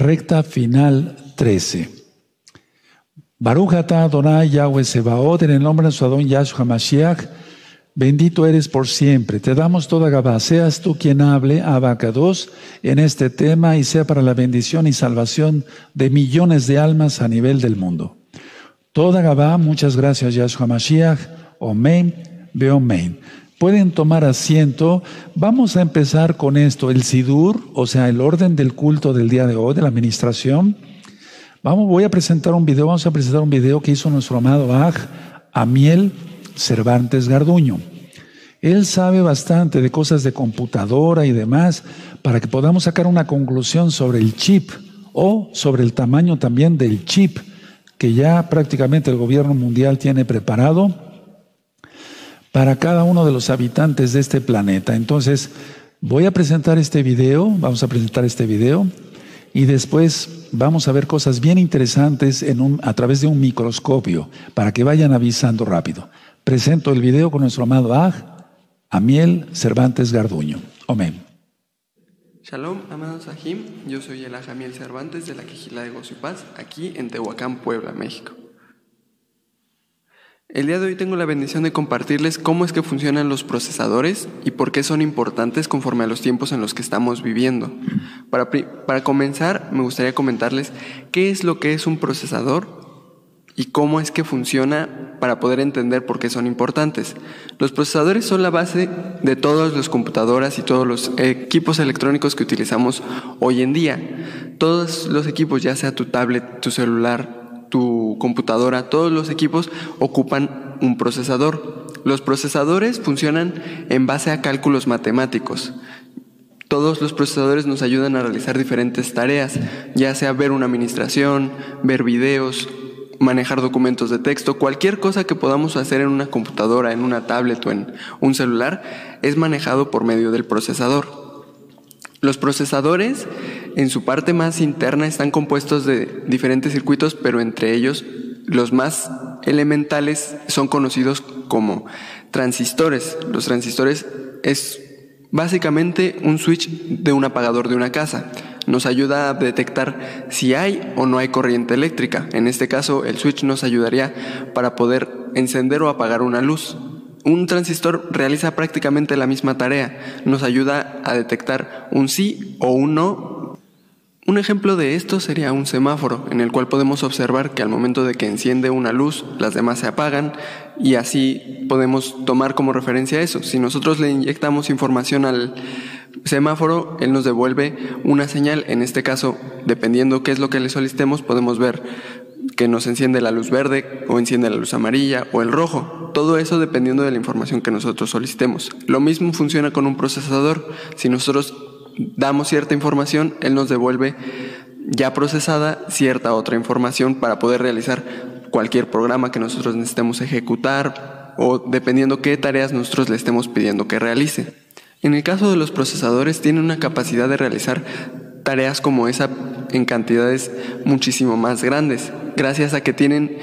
recta final 13. Baruch atah Adonai Yahweh Sebaot, en el nombre de su Adón Yahshua Mashiach, bendito eres por siempre. Te damos toda Gabá. Seas tú quien hable, Abacados, en este tema y sea para la bendición y salvación de millones de almas a nivel del mundo. Toda Gabá, muchas gracias Yahshua Mashiach. Omen, Beomen. Pueden tomar asiento. Vamos a empezar con esto, el Sidur, o sea, el orden del culto del día de hoy, de la administración. Vamos, voy a presentar un video, vamos a presentar un video que hizo nuestro amado Aj Amiel Cervantes Garduño. Él sabe bastante de cosas de computadora y demás para que podamos sacar una conclusión sobre el chip o sobre el tamaño también del chip que ya prácticamente el gobierno mundial tiene preparado para cada uno de los habitantes de este planeta. Entonces, voy a presentar este video, vamos a presentar este video y después vamos a ver cosas bien interesantes a través de un microscopio para que vayan avisando rápido. Presento el video con nuestro amado Aj, Amiel Cervantes Garduño. Amén. Shalom, amados Sahim. Yo soy el Amiel Cervantes de la Quejila de Gozo y Paz, aquí en Tehuacán, Puebla, México. El día de hoy tengo la bendición de compartirles cómo es que funcionan los procesadores y por qué son importantes conforme a los tiempos en los que estamos viviendo. Para, para, comenzar, me gustaría comentarles qué es lo que es un procesador y cómo es que funciona para poder entender por qué son importantes. Los procesadores son la base de todas las computadoras y todos los equipos electrónicos que utilizamos hoy en día. Todos los equipos, ya sea tu tablet, tu celular, tu computadora, todos los equipos ocupan un procesador. Los procesadores funcionan en base a cálculos matemáticos. Todos los procesadores nos ayudan a realizar diferentes tareas, ya sea ver una administración, ver videos, manejar documentos de texto, cualquier cosa que podamos hacer en una computadora, en una tablet o en un celular, es manejado por medio del procesador. Los procesadores en su parte más interna están compuestos de diferentes circuitos, pero entre ellos los más elementales son conocidos como transistores. Los transistores es básicamente un switch de un apagador de una casa. Nos ayuda a detectar si hay o no hay corriente eléctrica. En este caso, el switch nos ayudaría para poder encender o apagar una luz. Un transistor realiza prácticamente la misma tarea, nos ayuda a detectar un sí o un no. Un ejemplo de esto sería un semáforo, en el cual podemos observar que al momento de que enciende una luz, las demás se apagan y así podemos tomar como referencia eso. Si nosotros le inyectamos información al semáforo, él nos devuelve una señal, en este caso, dependiendo qué es lo que le solicitemos, podemos ver que nos enciende la luz verde o enciende la luz amarilla o el rojo. Todo eso dependiendo de la información que nosotros solicitemos. Lo mismo funciona con un procesador. Si nosotros damos cierta información, él nos devuelve ya procesada cierta otra información para poder realizar cualquier programa que nosotros necesitemos ejecutar o dependiendo qué tareas nosotros le estemos pidiendo que realice. En el caso de los procesadores, tienen una capacidad de realizar tareas como esa en cantidades muchísimo más grandes, gracias a que tienen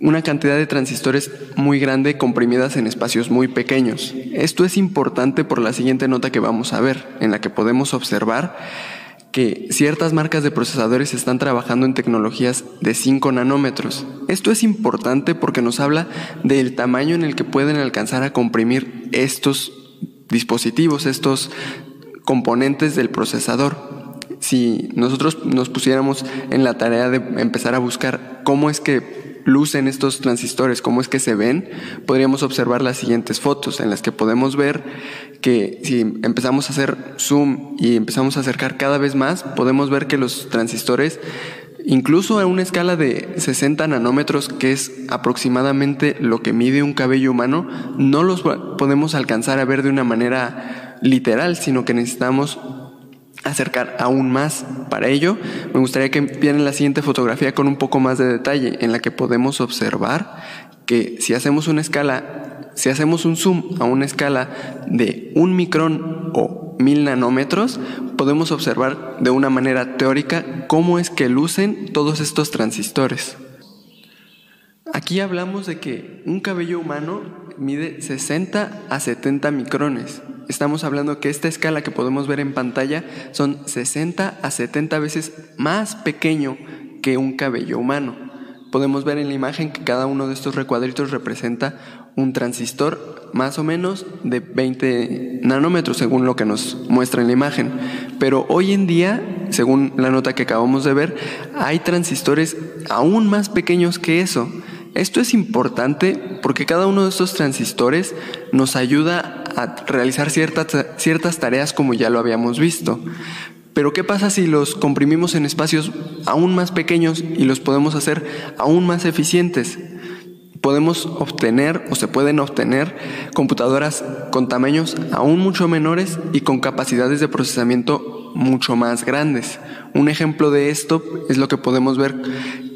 una cantidad de transistores muy grande comprimidas en espacios muy pequeños. Esto es importante por la siguiente nota que vamos a ver, en la que podemos observar que ciertas marcas de procesadores están trabajando en tecnologías de 5 nanómetros. Esto es importante porque nos habla del tamaño en el que pueden alcanzar a comprimir estos dispositivos, estos componentes del procesador si nosotros nos pusiéramos en la tarea de empezar a buscar cómo es que lucen estos transistores, cómo es que se ven, podríamos observar las siguientes fotos en las que podemos ver que si empezamos a hacer zoom y empezamos a acercar cada vez más, podemos ver que los transistores, incluso a una escala de 60 nanómetros, que es aproximadamente lo que mide un cabello humano, no los podemos alcanzar a ver de una manera literal, sino que necesitamos acercar aún más. Para ello, me gustaría que vieran la siguiente fotografía con un poco más de detalle, en la que podemos observar que si hacemos una escala, si hacemos un zoom a una escala de un micrón o mil nanómetros, podemos observar de una manera teórica cómo es que lucen todos estos transistores. Aquí hablamos de que un cabello humano mide 60 a 70 micrones. Estamos hablando que esta escala que podemos ver en pantalla son 60 a 70 veces más pequeño que un cabello humano. Podemos ver en la imagen que cada uno de estos recuadritos representa un transistor más o menos de 20 nanómetros según lo que nos muestra en la imagen. Pero hoy en día, según la nota que acabamos de ver, hay transistores aún más pequeños que eso. Esto es importante porque cada uno de estos transistores nos ayuda a realizar ciertas, ciertas tareas como ya lo habíamos visto. Pero ¿qué pasa si los comprimimos en espacios aún más pequeños y los podemos hacer aún más eficientes? Podemos obtener o se pueden obtener computadoras con tamaños aún mucho menores y con capacidades de procesamiento mucho más grandes. Un ejemplo de esto es lo que podemos ver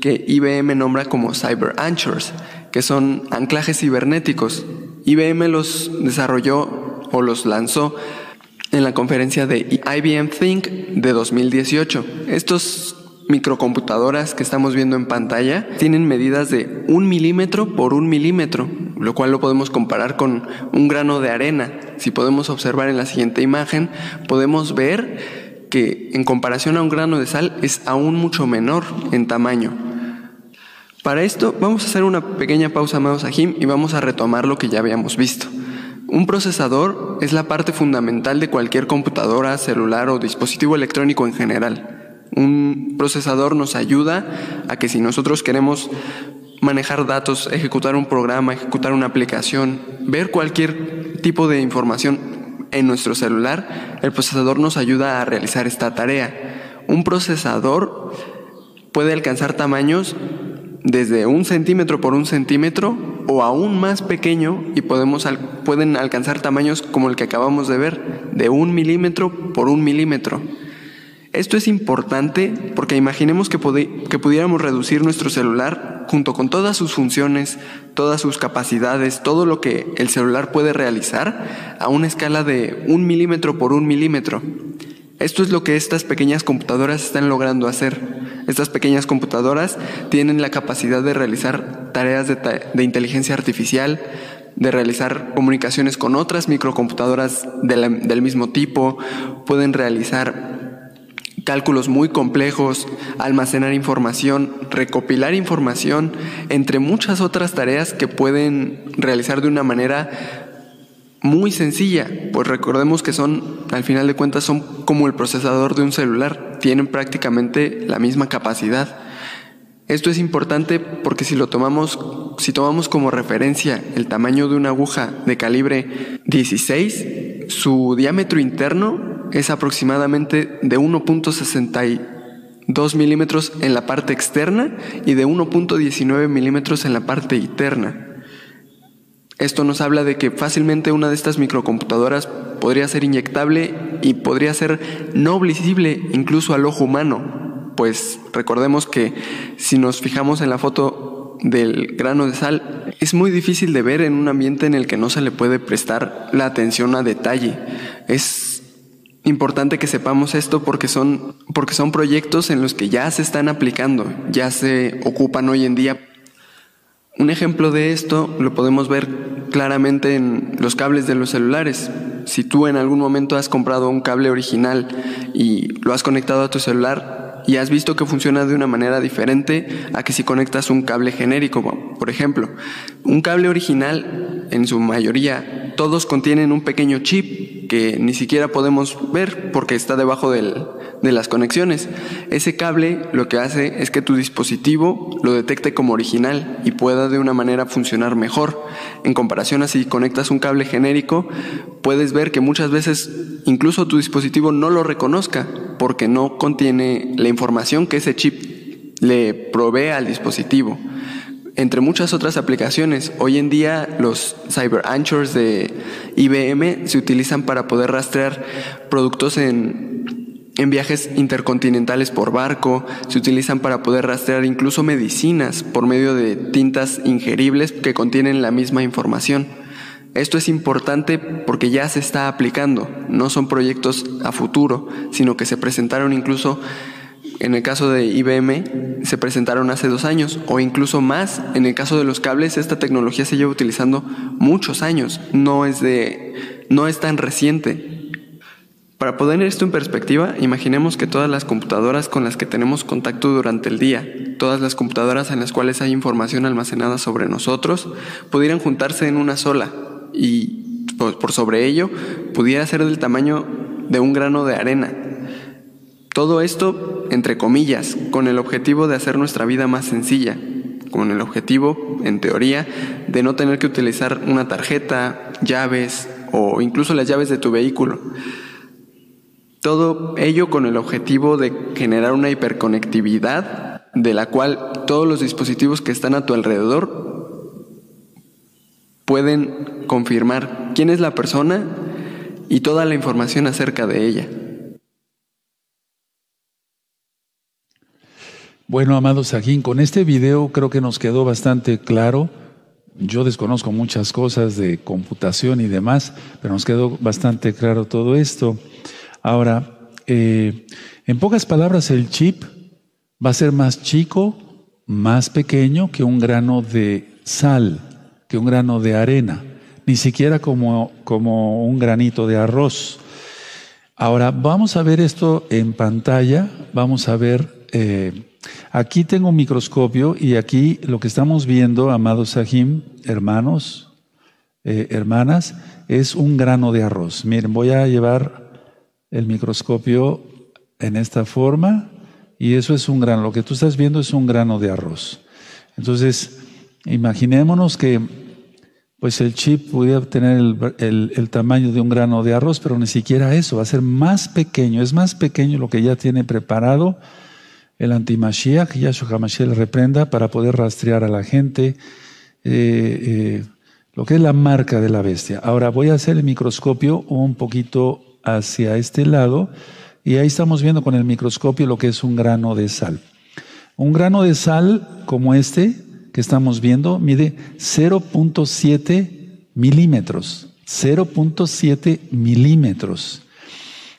que IBM nombra como Cyber Anchors, que son anclajes cibernéticos. IBM los desarrolló o los lanzó en la conferencia de IBM Think de 2018. Estos microcomputadoras que estamos viendo en pantalla tienen medidas de un milímetro por un milímetro, lo cual lo podemos comparar con un grano de arena. Si podemos observar en la siguiente imagen, podemos ver que en comparación a un grano de sal es aún mucho menor en tamaño. Para esto vamos a hacer una pequeña pausa, amados Ajim, y vamos a retomar lo que ya habíamos visto. Un procesador es la parte fundamental de cualquier computadora, celular o dispositivo electrónico en general. Un procesador nos ayuda a que si nosotros queremos manejar datos, ejecutar un programa, ejecutar una aplicación, ver cualquier tipo de información en nuestro celular, el procesador nos ayuda a realizar esta tarea. Un procesador puede alcanzar tamaños desde un centímetro por un centímetro o aún más pequeño y podemos pueden alcanzar tamaños como el que acabamos de ver, de un milímetro por un milímetro. Esto es importante porque imaginemos que, que pudiéramos reducir nuestro celular junto con todas sus funciones, todas sus capacidades, todo lo que el celular puede realizar a una escala de un milímetro por un milímetro. Esto es lo que estas pequeñas computadoras están logrando hacer. Estas pequeñas computadoras tienen la capacidad de realizar tareas de, inteligencia artificial, de realizar comunicaciones con otras microcomputadoras del mismo tipo, pueden realizar cálculos muy complejos, almacenar información, recopilar información, entre muchas otras tareas que pueden realizar de una manera muy sencilla, pues recordemos que son, al final de cuentas, son como el procesador de un celular, tienen prácticamente la misma capacidad. Esto es importante porque si lo tomamos, si tomamos como referencia el tamaño de una aguja de calibre 16, su diámetro interno es aproximadamente de 1.62 milímetros en la parte externa y de 1.19 milímetros en la parte interna. Esto nos habla de que fácilmente una de estas microcomputadoras podría ser inyectable y podría ser no visible incluso al ojo humano, pues recordemos que si nos fijamos en la foto del grano de sal, es muy difícil de ver en un ambiente en el que no se le puede prestar la atención a detalle. Es importante que sepamos esto porque son, porque son proyectos en los que ya se están aplicando, ya se ocupan hoy en día un ejemplo de esto lo podemos ver claramente en los cables de los celulares. Si tú en algún momento has comprado un cable original y lo has conectado a tu celular y has visto que funciona de una manera diferente a que si conectas un cable genérico, por ejemplo, un cable original en su mayoría todos contienen un pequeño chip que ni siquiera podemos ver porque está debajo de las conexiones. Ese cable lo que hace es que tu dispositivo lo detecte como original y pueda de una manera funcionar mejor. En comparación a si conectas un cable genérico, puedes ver que muchas veces incluso tu dispositivo no lo reconozca porque no contiene la información que ese chip le provee al dispositivo. Entre muchas otras aplicaciones, hoy en día los Cyber Anchors de IBM se utilizan para poder rastrear productos en en viajes intercontinentales por barco, se utilizan para poder rastrear incluso medicinas por medio de tintas ingeribles que contienen la misma información. Esto es importante porque ya se está aplicando, no son proyectos a futuro, sino que se presentaron incluso, en el caso de IBM, se presentaron hace dos años o incluso más. En el caso de los cables, esta tecnología se lleva utilizando muchos años, no es de no es tan reciente. Para poner esto en perspectiva, imaginemos que todas las computadoras con las que tenemos contacto durante el día, todas las computadoras en las cuales hay información almacenada sobre nosotros, pudieran juntarse en una sola y por sobre ello pudiera ser del tamaño de un grano de arena. Todo esto, entre comillas, con el objetivo de hacer nuestra vida más sencilla, con el objetivo, en teoría, de no tener que utilizar una tarjeta, llaves o incluso las llaves de tu vehículo. Todo ello con el objetivo de generar una hiperconectividad de la cual todos los dispositivos que están a tu alrededor pueden confirmar quién es la persona y toda la información acerca de ella. Bueno, amado Sajín, con este video creo que nos quedó bastante claro. Yo desconozco muchas cosas de computación y demás, pero nos quedó bastante claro todo esto. Ahora, eh, en pocas palabras, el chip va a ser más chico, más pequeño que un grano de sal, que un grano de arena, ni siquiera como, como un granito de arroz. Ahora, vamos a ver esto en pantalla, vamos a ver, eh, aquí tengo un microscopio y aquí lo que estamos viendo, amados Sahim, hermanos, eh, hermanas, es un grano de arroz. Miren, voy a llevar el microscopio en esta forma y eso es un grano. Lo que tú estás viendo es un grano de arroz. Entonces, imaginémonos que pues el chip pudiera tener el, tamaño de un grano de arroz, pero ni siquiera eso, va a ser más pequeño, es más pequeño lo que ya tiene preparado el antimashiach, Yahshua HaMashiach le reprenda para poder rastrear a la gente eh, eh, lo que es la marca de la bestia. Ahora voy a hacer el microscopio un poquito hacia este lado y ahí estamos viendo con el microscopio lo que es un grano de sal. Un grano de sal como este que estamos viendo mide 0.7 milímetros. 0.7 milímetros.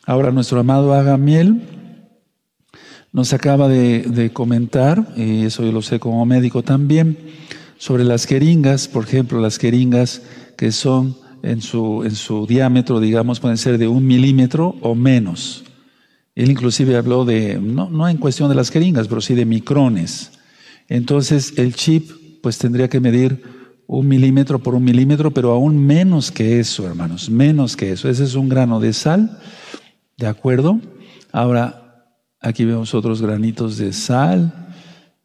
Ahora nuestro amado Agamiel nos acaba de, comentar, y eso yo lo sé como médico también, sobre las jeringas, por ejemplo, las jeringas que son en su, en su diámetro, digamos, pueden ser de un milímetro o menos. Él inclusive habló de, no, no en cuestión de las jeringas, pero sí de micrones. Entonces el chip pues tendría que medir un milímetro por un milímetro, pero aún menos que eso, hermanos, menos que eso. Ese es un grano de sal, ¿de acuerdo? Ahora, aquí vemos otros granitos de sal.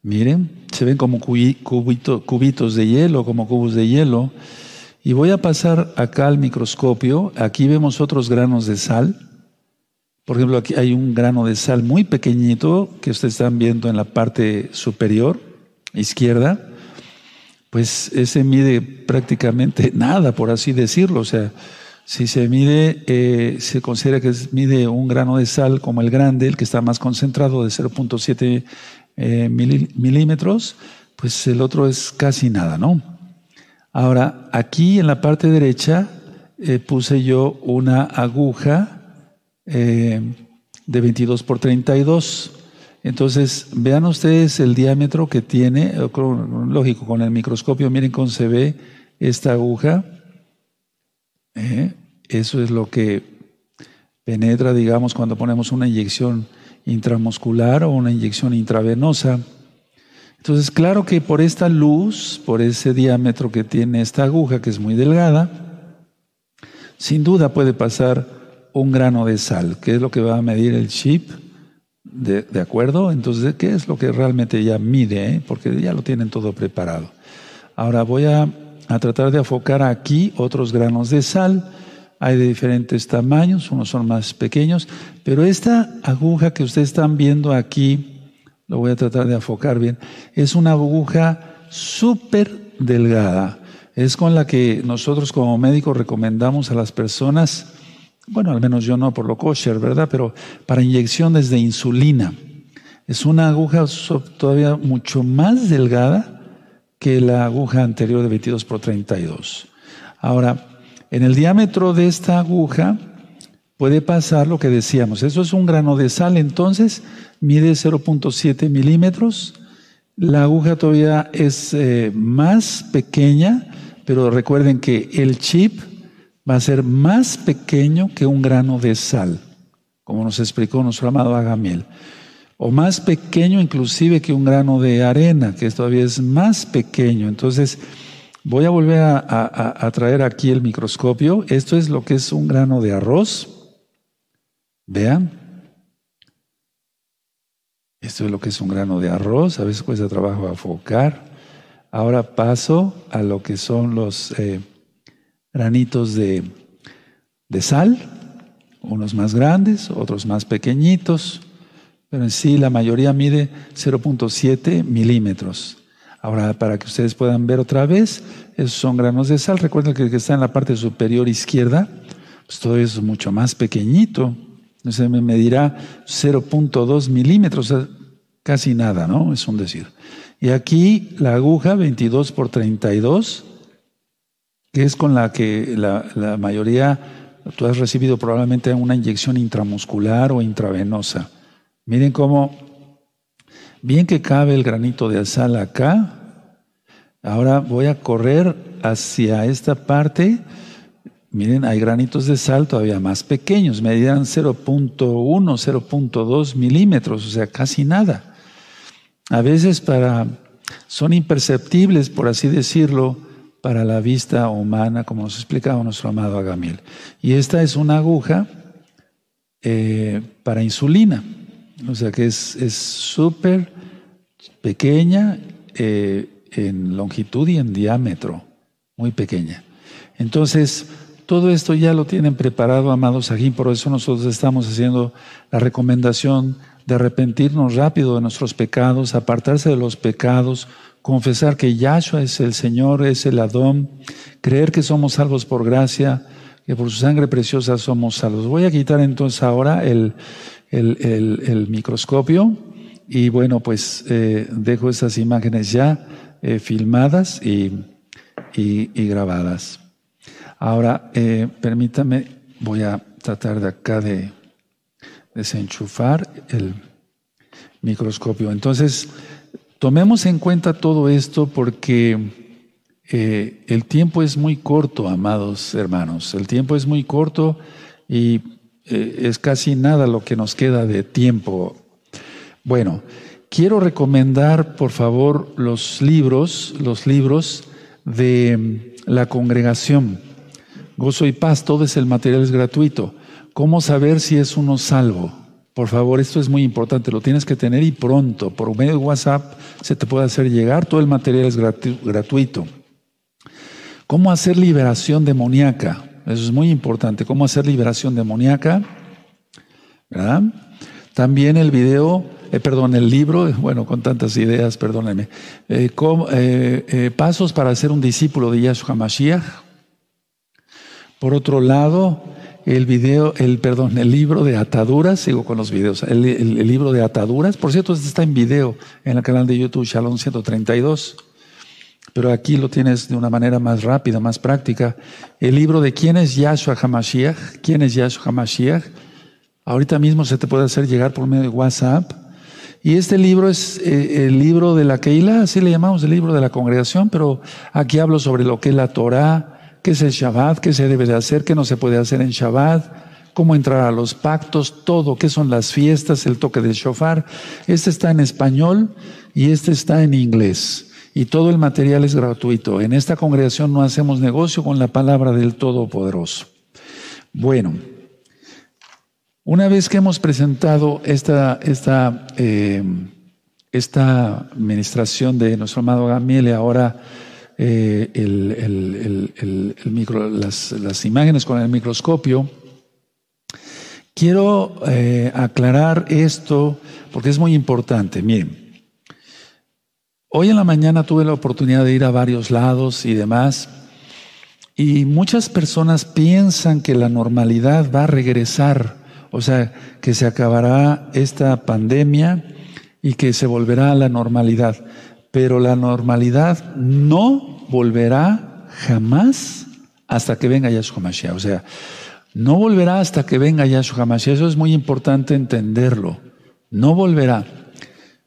Miren, se ven como cubitos de hielo, como cubos de hielo. Y voy a pasar acá al microscopio. Aquí vemos otros granos de sal. Por ejemplo, aquí hay un grano de sal muy pequeñito que ustedes están viendo en la parte superior izquierda. Pues ese mide prácticamente nada, por así decirlo. O sea, si se mide, eh, se considera que mide un grano de sal como el grande, el que está más concentrado de 0.7 eh, milímetros, pues el otro es casi nada, ¿no? Ahora, aquí en la parte derecha eh, puse yo una aguja eh, de 22 por 32. Entonces, vean ustedes el diámetro que tiene, lógico, con el microscopio, miren cómo se ve esta aguja. Eh, eso es lo que penetra, digamos, cuando ponemos una inyección intramuscular o una inyección intravenosa. Entonces, claro que por esta luz, por ese diámetro que tiene esta aguja, que es muy delgada, sin duda puede pasar un grano de sal, que es lo que va a medir el chip, ¿de, acuerdo? Entonces, ¿qué es lo que realmente ya mide? Porque ya lo tienen todo preparado. Ahora voy a, a tratar de enfocar aquí otros granos de sal. Hay de diferentes tamaños, unos son más pequeños, pero esta aguja que ustedes están viendo aquí, lo voy a tratar de enfocar bien, es una aguja súper delgada. Es con la que nosotros como médicos recomendamos a las personas, bueno, al menos yo no por lo kosher, ¿verdad? Pero para inyecciones de insulina. Es una aguja todavía mucho más delgada que la aguja anterior de 22 por 32. Ahora, en el diámetro de esta aguja puede pasar lo que decíamos. Eso es un grano de sal, entonces mide 0.7 milímetros. La aguja todavía es eh, más pequeña, pero recuerden que el chip va a ser más pequeño que un grano de sal, como nos explicó nuestro amado Agamiel, o más pequeño inclusive que un grano de arena, que todavía es más pequeño. Entonces, voy a volver a, traer aquí el microscopio. Esto es lo que es un grano de arroz. Vean. Esto es lo que es un grano de arroz. A veces cuesta trabajo afocar. Ahora paso a lo que son los eh, granitos de, de sal, unos más grandes, otros más pequeñitos, pero en sí la mayoría mide 0.7 milímetros. Ahora, para que ustedes puedan ver otra vez, esos son granos de sal. Recuerden que el que está en la parte superior izquierda, pues todo eso es mucho más pequeñito. Entonces me medirá 0.2 milímetros, casi nada, ¿no? Es un decir. Y aquí la aguja 22 por 32, es con la que la, mayoría, tú has recibido probablemente una inyección intramuscular o intravenosa. Miren cómo, bien que cabe el granito de sal acá, ahora voy a correr hacia esta parte. Miren, hay granitos de sal todavía más pequeños, medirán 0.1, 0.2 milímetros, o sea, casi nada a veces para, son imperceptibles, por así decirlo, para la vista humana, como nos explicaba nuestro amado Agamil. Y esta es una aguja eh, para insulina, o sea que es súper pequeña eh, en longitud y en diámetro, muy pequeña. Entonces, todo esto ya lo tienen preparado, amados aquí, por eso nosotros estamos haciendo la recomendación de arrepentirnos rápido de nuestros pecados, apartarse de los pecados, confesar que Yahshua es el Señor, es el Adón, creer que somos salvos por gracia, que por su sangre preciosa somos salvos. Voy a quitar entonces ahora el, el, microscopio y bueno, pues eh, dejo estas imágenes ya eh, filmadas y, y, grabadas. Ahora, eh, permítame, voy a tratar de acá de desenchufar el microscopio. Entonces, tomemos en cuenta todo esto porque eh, el tiempo es muy corto, amados hermanos. El tiempo es muy corto y eh, es casi nada lo que nos queda de tiempo. Bueno, quiero recomendar, por favor, los libros, los libros de la congregación. Gozo y paz, todo es el material es gratuito. ¿Cómo saber si es uno salvo? Por favor, esto es muy importante, lo tienes que tener y pronto. Por medio de WhatsApp se te puede hacer llegar, todo el material es gratuito. ¿Cómo hacer liberación demoníaca? Eso es muy importante. ¿Cómo hacer liberación demoníaca? ¿Verdad? También el video, eh, perdón, el libro, bueno, con tantas ideas, perdónenme. Eh, eh, pasos para ser un discípulo de Yahshua Mashiach. Por otro lado, el video, el perdón, el libro de ataduras, sigo con los videos, el, libro de ataduras, por cierto, este está en video en el canal de YouTube Shalom 132, pero aquí lo tienes de una manera más rápida, más práctica. El libro de quién es Yahshua HaMashiach, quién es Yahshua HaMashiach, ahorita mismo se te puede hacer llegar por medio de WhatsApp. Y este libro es eh, el libro de la Keilah, así le llamamos el libro de la congregación, pero aquí hablo sobre lo que es la Torah, qué es el Shabbat, qué se debe de hacer, qué no se puede hacer en Shabbat, cómo entrar a los pactos, todo, qué son las fiestas, el toque del shofar. Este está en español y este está en inglés. Y todo el material es gratuito. En esta congregación no hacemos negocio con la palabra del Todopoderoso. Bueno, una vez que hemos presentado esta, esta, eh, esta administración de nuestro amado Gamiel, ahora eh, las, imágenes con el microscopio, quiero eh, aclarar esto porque es muy importante. Miren, hoy en la mañana tuve la oportunidad de ir a varios lados y demás, y muchas personas piensan que la normalidad va a regresar, o sea, que se acabará esta pandemia y que se volverá a la normalidad pero la normalidad no volverá jamás hasta que venga Yahshua Mashiach. O sea, no volverá hasta que venga Yahshua Mashiach. Eso es muy importante entenderlo. No volverá.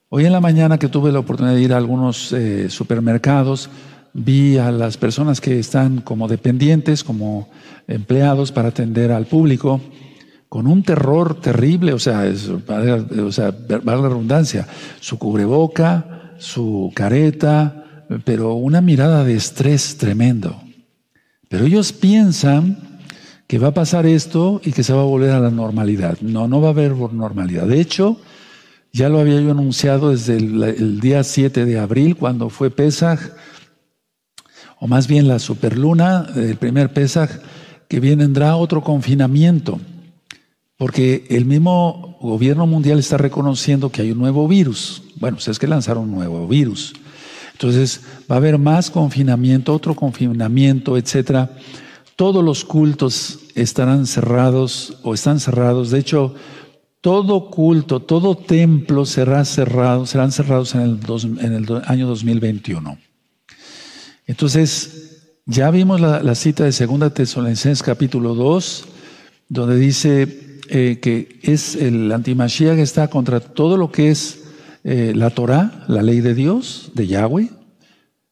Hoy en la mañana que tuve la oportunidad de ir a algunos eh, supermercados, vi a las personas que están como dependientes, como empleados para atender al público, con un terror terrible, o sea, es, o sea, la redundancia, su cubreboca, su careta, pero una mirada de estrés tremendo. Pero ellos piensan que va a pasar esto y que se va a volver a la normalidad. No, no va a haber normalidad. De hecho, ya lo había yo anunciado desde el, día 7 de abril, cuando fue Pesaj, o más bien la superluna, el primer Pesaj, que vendrá otro confinamiento, porque el mismo gobierno mundial está reconociendo que hay un nuevo virus. Bueno, es que lanzaron un nuevo virus. Entonces, va a haber más confinamiento, otro confinamiento, etcétera. Todos los cultos estarán cerrados o están cerrados. De hecho, todo culto, todo templo será cerrado, serán cerrados en el, año 2021. Entonces, ya vimos la, cita de Segunda Tesalonicenses capítulo 2, donde dice eh, que es el antimashiach que está contra todo lo que es eh, la Torah, la ley de Dios, de Yahweh,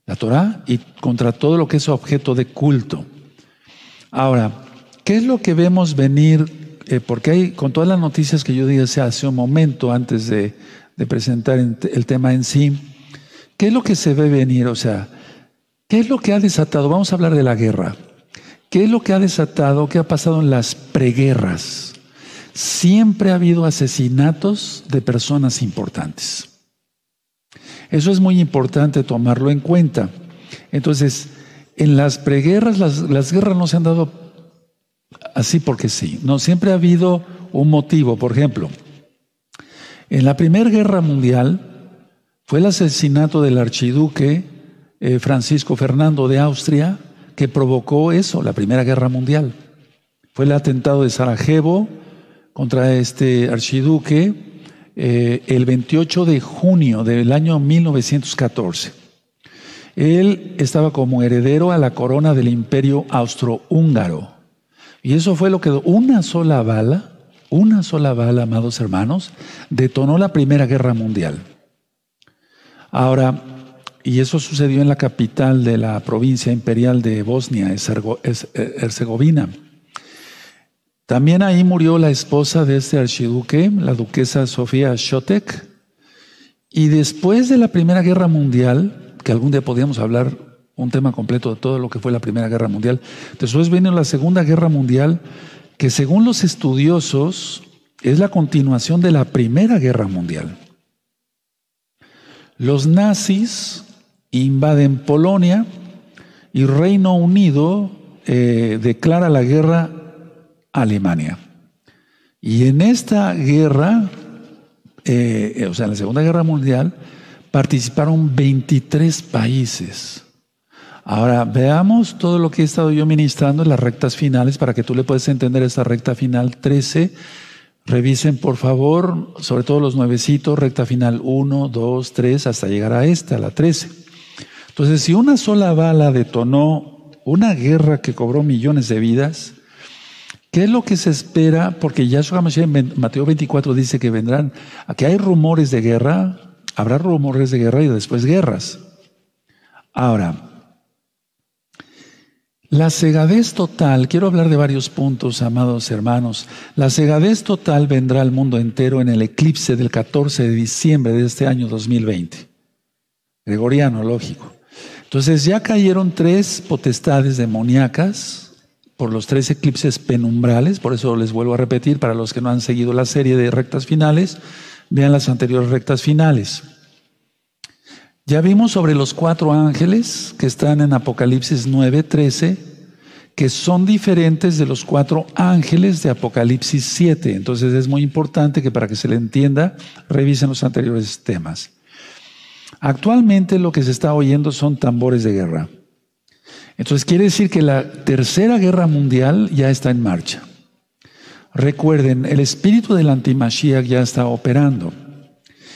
la Torah, y contra todo lo que es objeto de culto. Ahora, ¿qué es lo que vemos venir eh, porque hay, con todas las noticias que yo dije hace un momento antes de, presentar el tema en sí, ¿qué es lo que se ve venir? O sea, ¿qué es lo que ha desatado? Vamos a hablar de la guerra. ¿Qué es lo que ha desatado? ¿Qué ha pasado en las preguerras? Siempre ha habido asesinatos de personas importantes. Eso es muy importante tomarlo en cuenta. Entonces, en las preguerras, las, las guerras no se han dado así porque sí. No, siempre ha habido un motivo. Por ejemplo, en la Primera Guerra Mundial fue el asesinato del archiduque eh, Francisco Fernando de Austria que provocó eso, la Primera Guerra Mundial. Fue el atentado de Sarajevo contra este archiduque eh, el 28 de junio del año 1914. Él estaba como heredero a la corona del imperio austrohúngaro. Y eso fue lo que una sola bala, una sola bala, amados hermanos, detonó la Primera Guerra Mundial. Ahora, y eso sucedió en la capital de la provincia imperial de Bosnia, Herzegovina. También ahí murió la esposa de este archiduque, la duquesa Sofía Shotek. Y después de la Primera Guerra Mundial, que algún día podríamos hablar un tema completo de todo lo que fue la Primera Guerra Mundial. Después viene la Segunda Guerra Mundial, que según los estudiosos es la continuación de la Primera Guerra Mundial. Los nazis invaden Polonia y Reino Unido eh, declara la guerra Alemania. Y en esta guerra, eh, o sea, en la Segunda Guerra Mundial, participaron 23 países. Ahora, veamos todo lo que he estado yo ministrando en las rectas finales para que tú le puedas entender esta recta final 13. Revisen, por favor, sobre todo los nuevecitos, recta final 1, 2, 3, hasta llegar a esta, la 13. Entonces, si una sola bala detonó una guerra que cobró millones de vidas, ¿qué es lo que se espera? Porque Yahshua Mashiach en Mateo 24 dice que vendrán, aquí hay rumores de guerra, habrá rumores de guerra y después guerras. Ahora, la cegadez total, quiero hablar de varios puntos, amados hermanos. La cegadez total vendrá al mundo entero en el eclipse del 14 de diciembre de este año 2020. Gregoriano, lógico. Entonces ya cayeron tres potestades demoníacas por los tres eclipses penumbrales, por eso les vuelvo a repetir, para los que no han seguido la serie de rectas finales, vean las anteriores rectas finales. Ya vimos sobre los cuatro ángeles que están en Apocalipsis 9:13, que son diferentes de los cuatro ángeles de Apocalipsis 7. Entonces es muy importante que para que se le entienda, revisen los anteriores temas. Actualmente lo que se está oyendo son tambores de guerra. Entonces quiere decir que la tercera guerra mundial ya está en marcha. Recuerden, el espíritu del antimashiach ya está operando.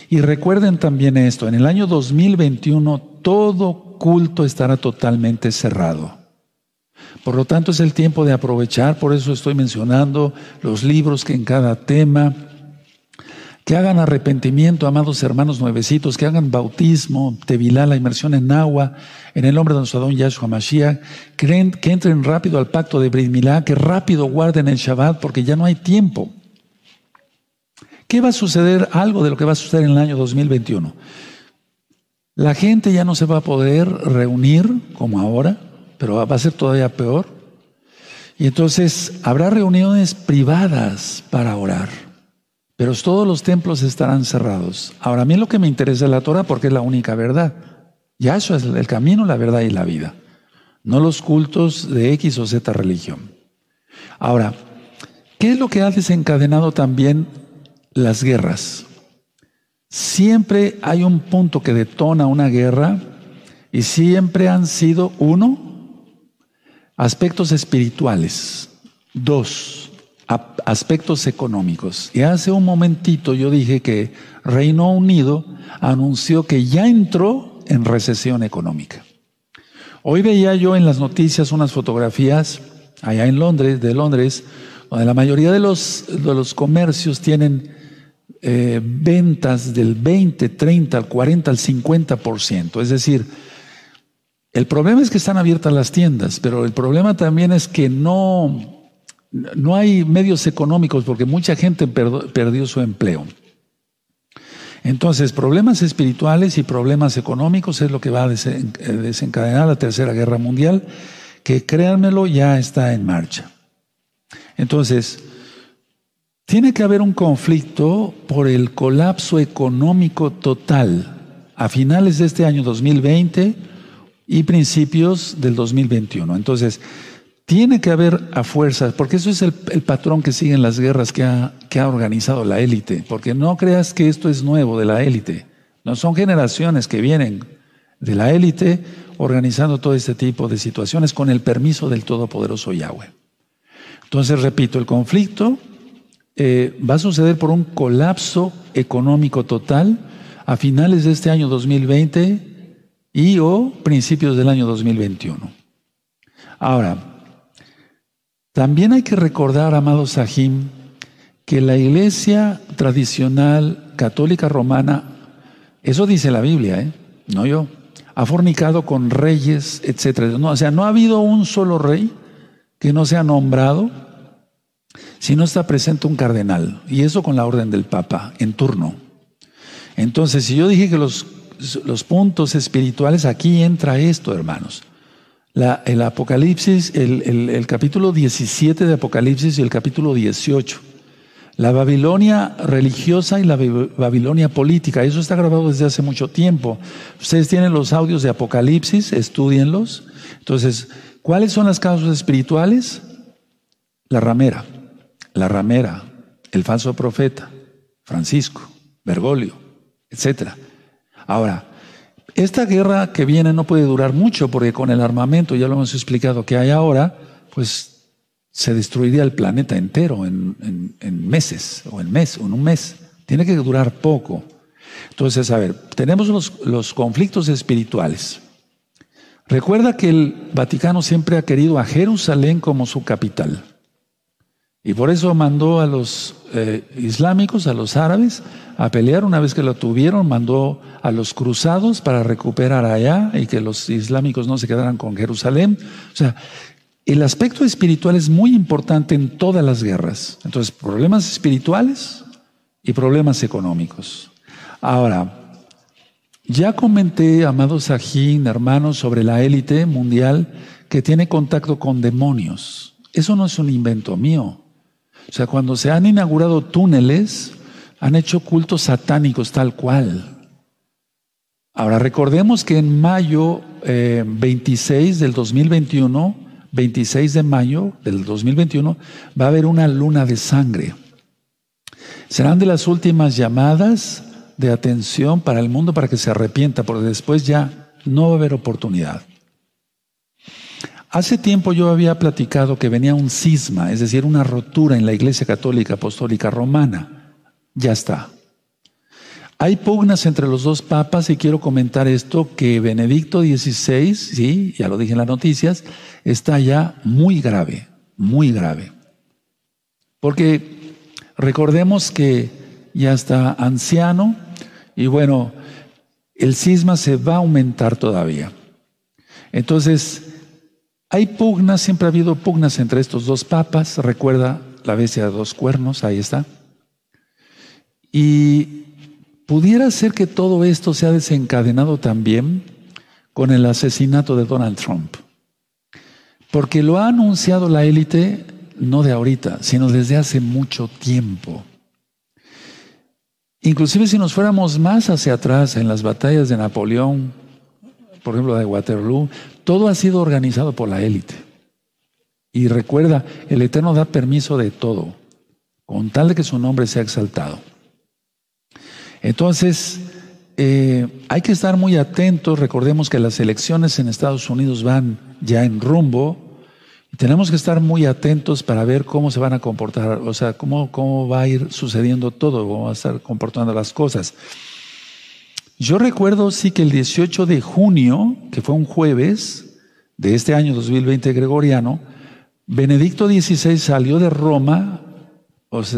Y recuerden también esto, en el año 2021 todo culto estará totalmente cerrado. Por lo tanto es el tiempo de aprovechar, por eso estoy mencionando los libros que en cada tema, que hagan arrepentimiento, amados hermanos nuevecitos, que hagan bautismo, tevilá, la inmersión en agua, en el nombre de nuestro Adón Yahshua Mashiach, que, que entren rápido al pacto de Brit Milá, que rápido guarden el Shabbat, porque ya no hay tiempo. ¿Qué va a suceder? Algo de lo que va a suceder en el año 2021. La gente ya no se va a poder reunir como ahora, pero va a ser todavía peor. Y entonces habrá reuniones privadas para orar, pero todos los templos estarán cerrados. Ahora, a mí lo que me interesa es la Torah porque es la única verdad. Ya eso es el camino, la verdad y la vida. No los cultos de X o Z religión. Ahora, ¿qué es lo que ha desencadenado también las guerras. Siempre hay un punto que detona una guerra y siempre han sido, uno, aspectos espirituales, dos, aspectos económicos. Y hace un momentito yo dije que Reino Unido anunció que ya entró en recesión económica. Hoy veía yo en las noticias unas fotografías allá en Londres, de Londres, donde la mayoría de los, de los comercios tienen eh, ventas del 20, 30, al 40, al 50%. Es decir, el problema es que están abiertas las tiendas, pero el problema también es que no, no hay medios económicos porque mucha gente perdió su empleo. Entonces, problemas espirituales y problemas económicos es lo que va a desencadenar la Tercera Guerra Mundial, que créanmelo, ya está en marcha. Entonces, tiene que haber un conflicto por el colapso económico total a finales de este año 2020 y principios del 2021. Entonces, tiene que haber a fuerzas, porque eso es el, patrón que siguen las guerras que ha, organizado la élite, porque no creas que esto es nuevo de la élite, no son generaciones que vienen de la élite organizando todo este tipo de situaciones con el permiso del Todopoderoso Yahweh. Entonces, repito, el conflicto eh, va a suceder por un colapso económico total a finales de este año 2020 y o principios del año 2021. Ahora, también hay que recordar, amado Sahim, que la iglesia tradicional católica romana, eso dice la Biblia, ¿eh? no yo, ha fornicado con reyes, etc. No, o sea, no ha habido un solo rey que no sea nombrado si no está presente un cardenal, y eso con la orden del Papa, en turno. Entonces, si yo dije que los, los puntos espirituales, aquí entra esto, hermanos. El Apocalipsis, el, el, capítulo 17 de Apocalipsis y el capítulo 18. La Babilonia religiosa y la Babilonia política. Eso está grabado desde hace mucho tiempo. Ustedes tienen los audios de Apocalipsis, estudienlos. Entonces, ¿cuáles son las causas espirituales? La ramera la ramera, el falso profeta, Francisco, Bergoglio, etc. Ahora, esta guerra que viene no puede durar mucho porque con el armamento, ya lo hemos explicado, que hay ahora, pues se destruiría el planeta entero en, meses o en mes o en un mes. Tiene que durar poco. Entonces, a ver, tenemos los, los conflictos espirituales. Recuerda que el Vaticano siempre ha querido a Jerusalén como su capital. Y por eso mandó a los eh, islámicos, a los árabes, a pelear. Una vez que lo tuvieron, mandó a los cruzados para recuperar allá y que los islámicos no se quedaran con Jerusalén. O sea, el aspecto espiritual es muy importante en todas las guerras. Entonces, problemas espirituales y problemas económicos. Ahora, ya comenté, amados Sajín, hermanos, sobre la élite mundial que tiene contacto con demonios. Eso no es un invento mío. O sea, cuando se han inaugurado túneles, han hecho cultos satánicos tal cual. Ahora, recordemos que en mayo 26 eh, del 2021, 26 de mayo del 2021, va a haber una luna de sangre. Serán de las últimas llamadas de atención para el mundo para que se arrepienta, porque después ya no va a haber oportunidad. Hace tiempo yo había platicado que venía un cisma, es decir, una rotura en la Iglesia Católica Apostólica Romana. Ya está. Hay pugnas entre los dos papas y quiero comentar esto, que Benedicto XVI, sí, ya lo dije en las noticias, está ya muy grave, muy grave. Porque recordemos que ya está anciano y bueno, el cisma se va a aumentar todavía. Entonces, hay pugnas, siempre ha habido pugnas entre estos dos papas, recuerda la bestia de dos cuernos, ahí está. Y pudiera ser que todo esto se ha desencadenado también con el asesinato de Donald Trump. Porque lo ha anunciado la élite no de ahorita, sino desde hace mucho tiempo. Inclusive si nos fuéramos más hacia atrás en las batallas de Napoleón, por ejemplo de Waterloo, todo ha sido organizado por la élite. Y recuerda, el Eterno da permiso de todo, con tal de que su nombre sea exaltado. Entonces, eh, hay que estar muy atentos. Recordemos que las elecciones en Estados Unidos van ya en rumbo. Tenemos que estar muy atentos para ver cómo se van a comportar, o sea, cómo, cómo va a ir sucediendo todo, cómo va a estar comportando las cosas. Yo recuerdo sí que el 18 de junio, que fue un jueves de este año 2020 gregoriano, Benedicto XVI salió de Roma,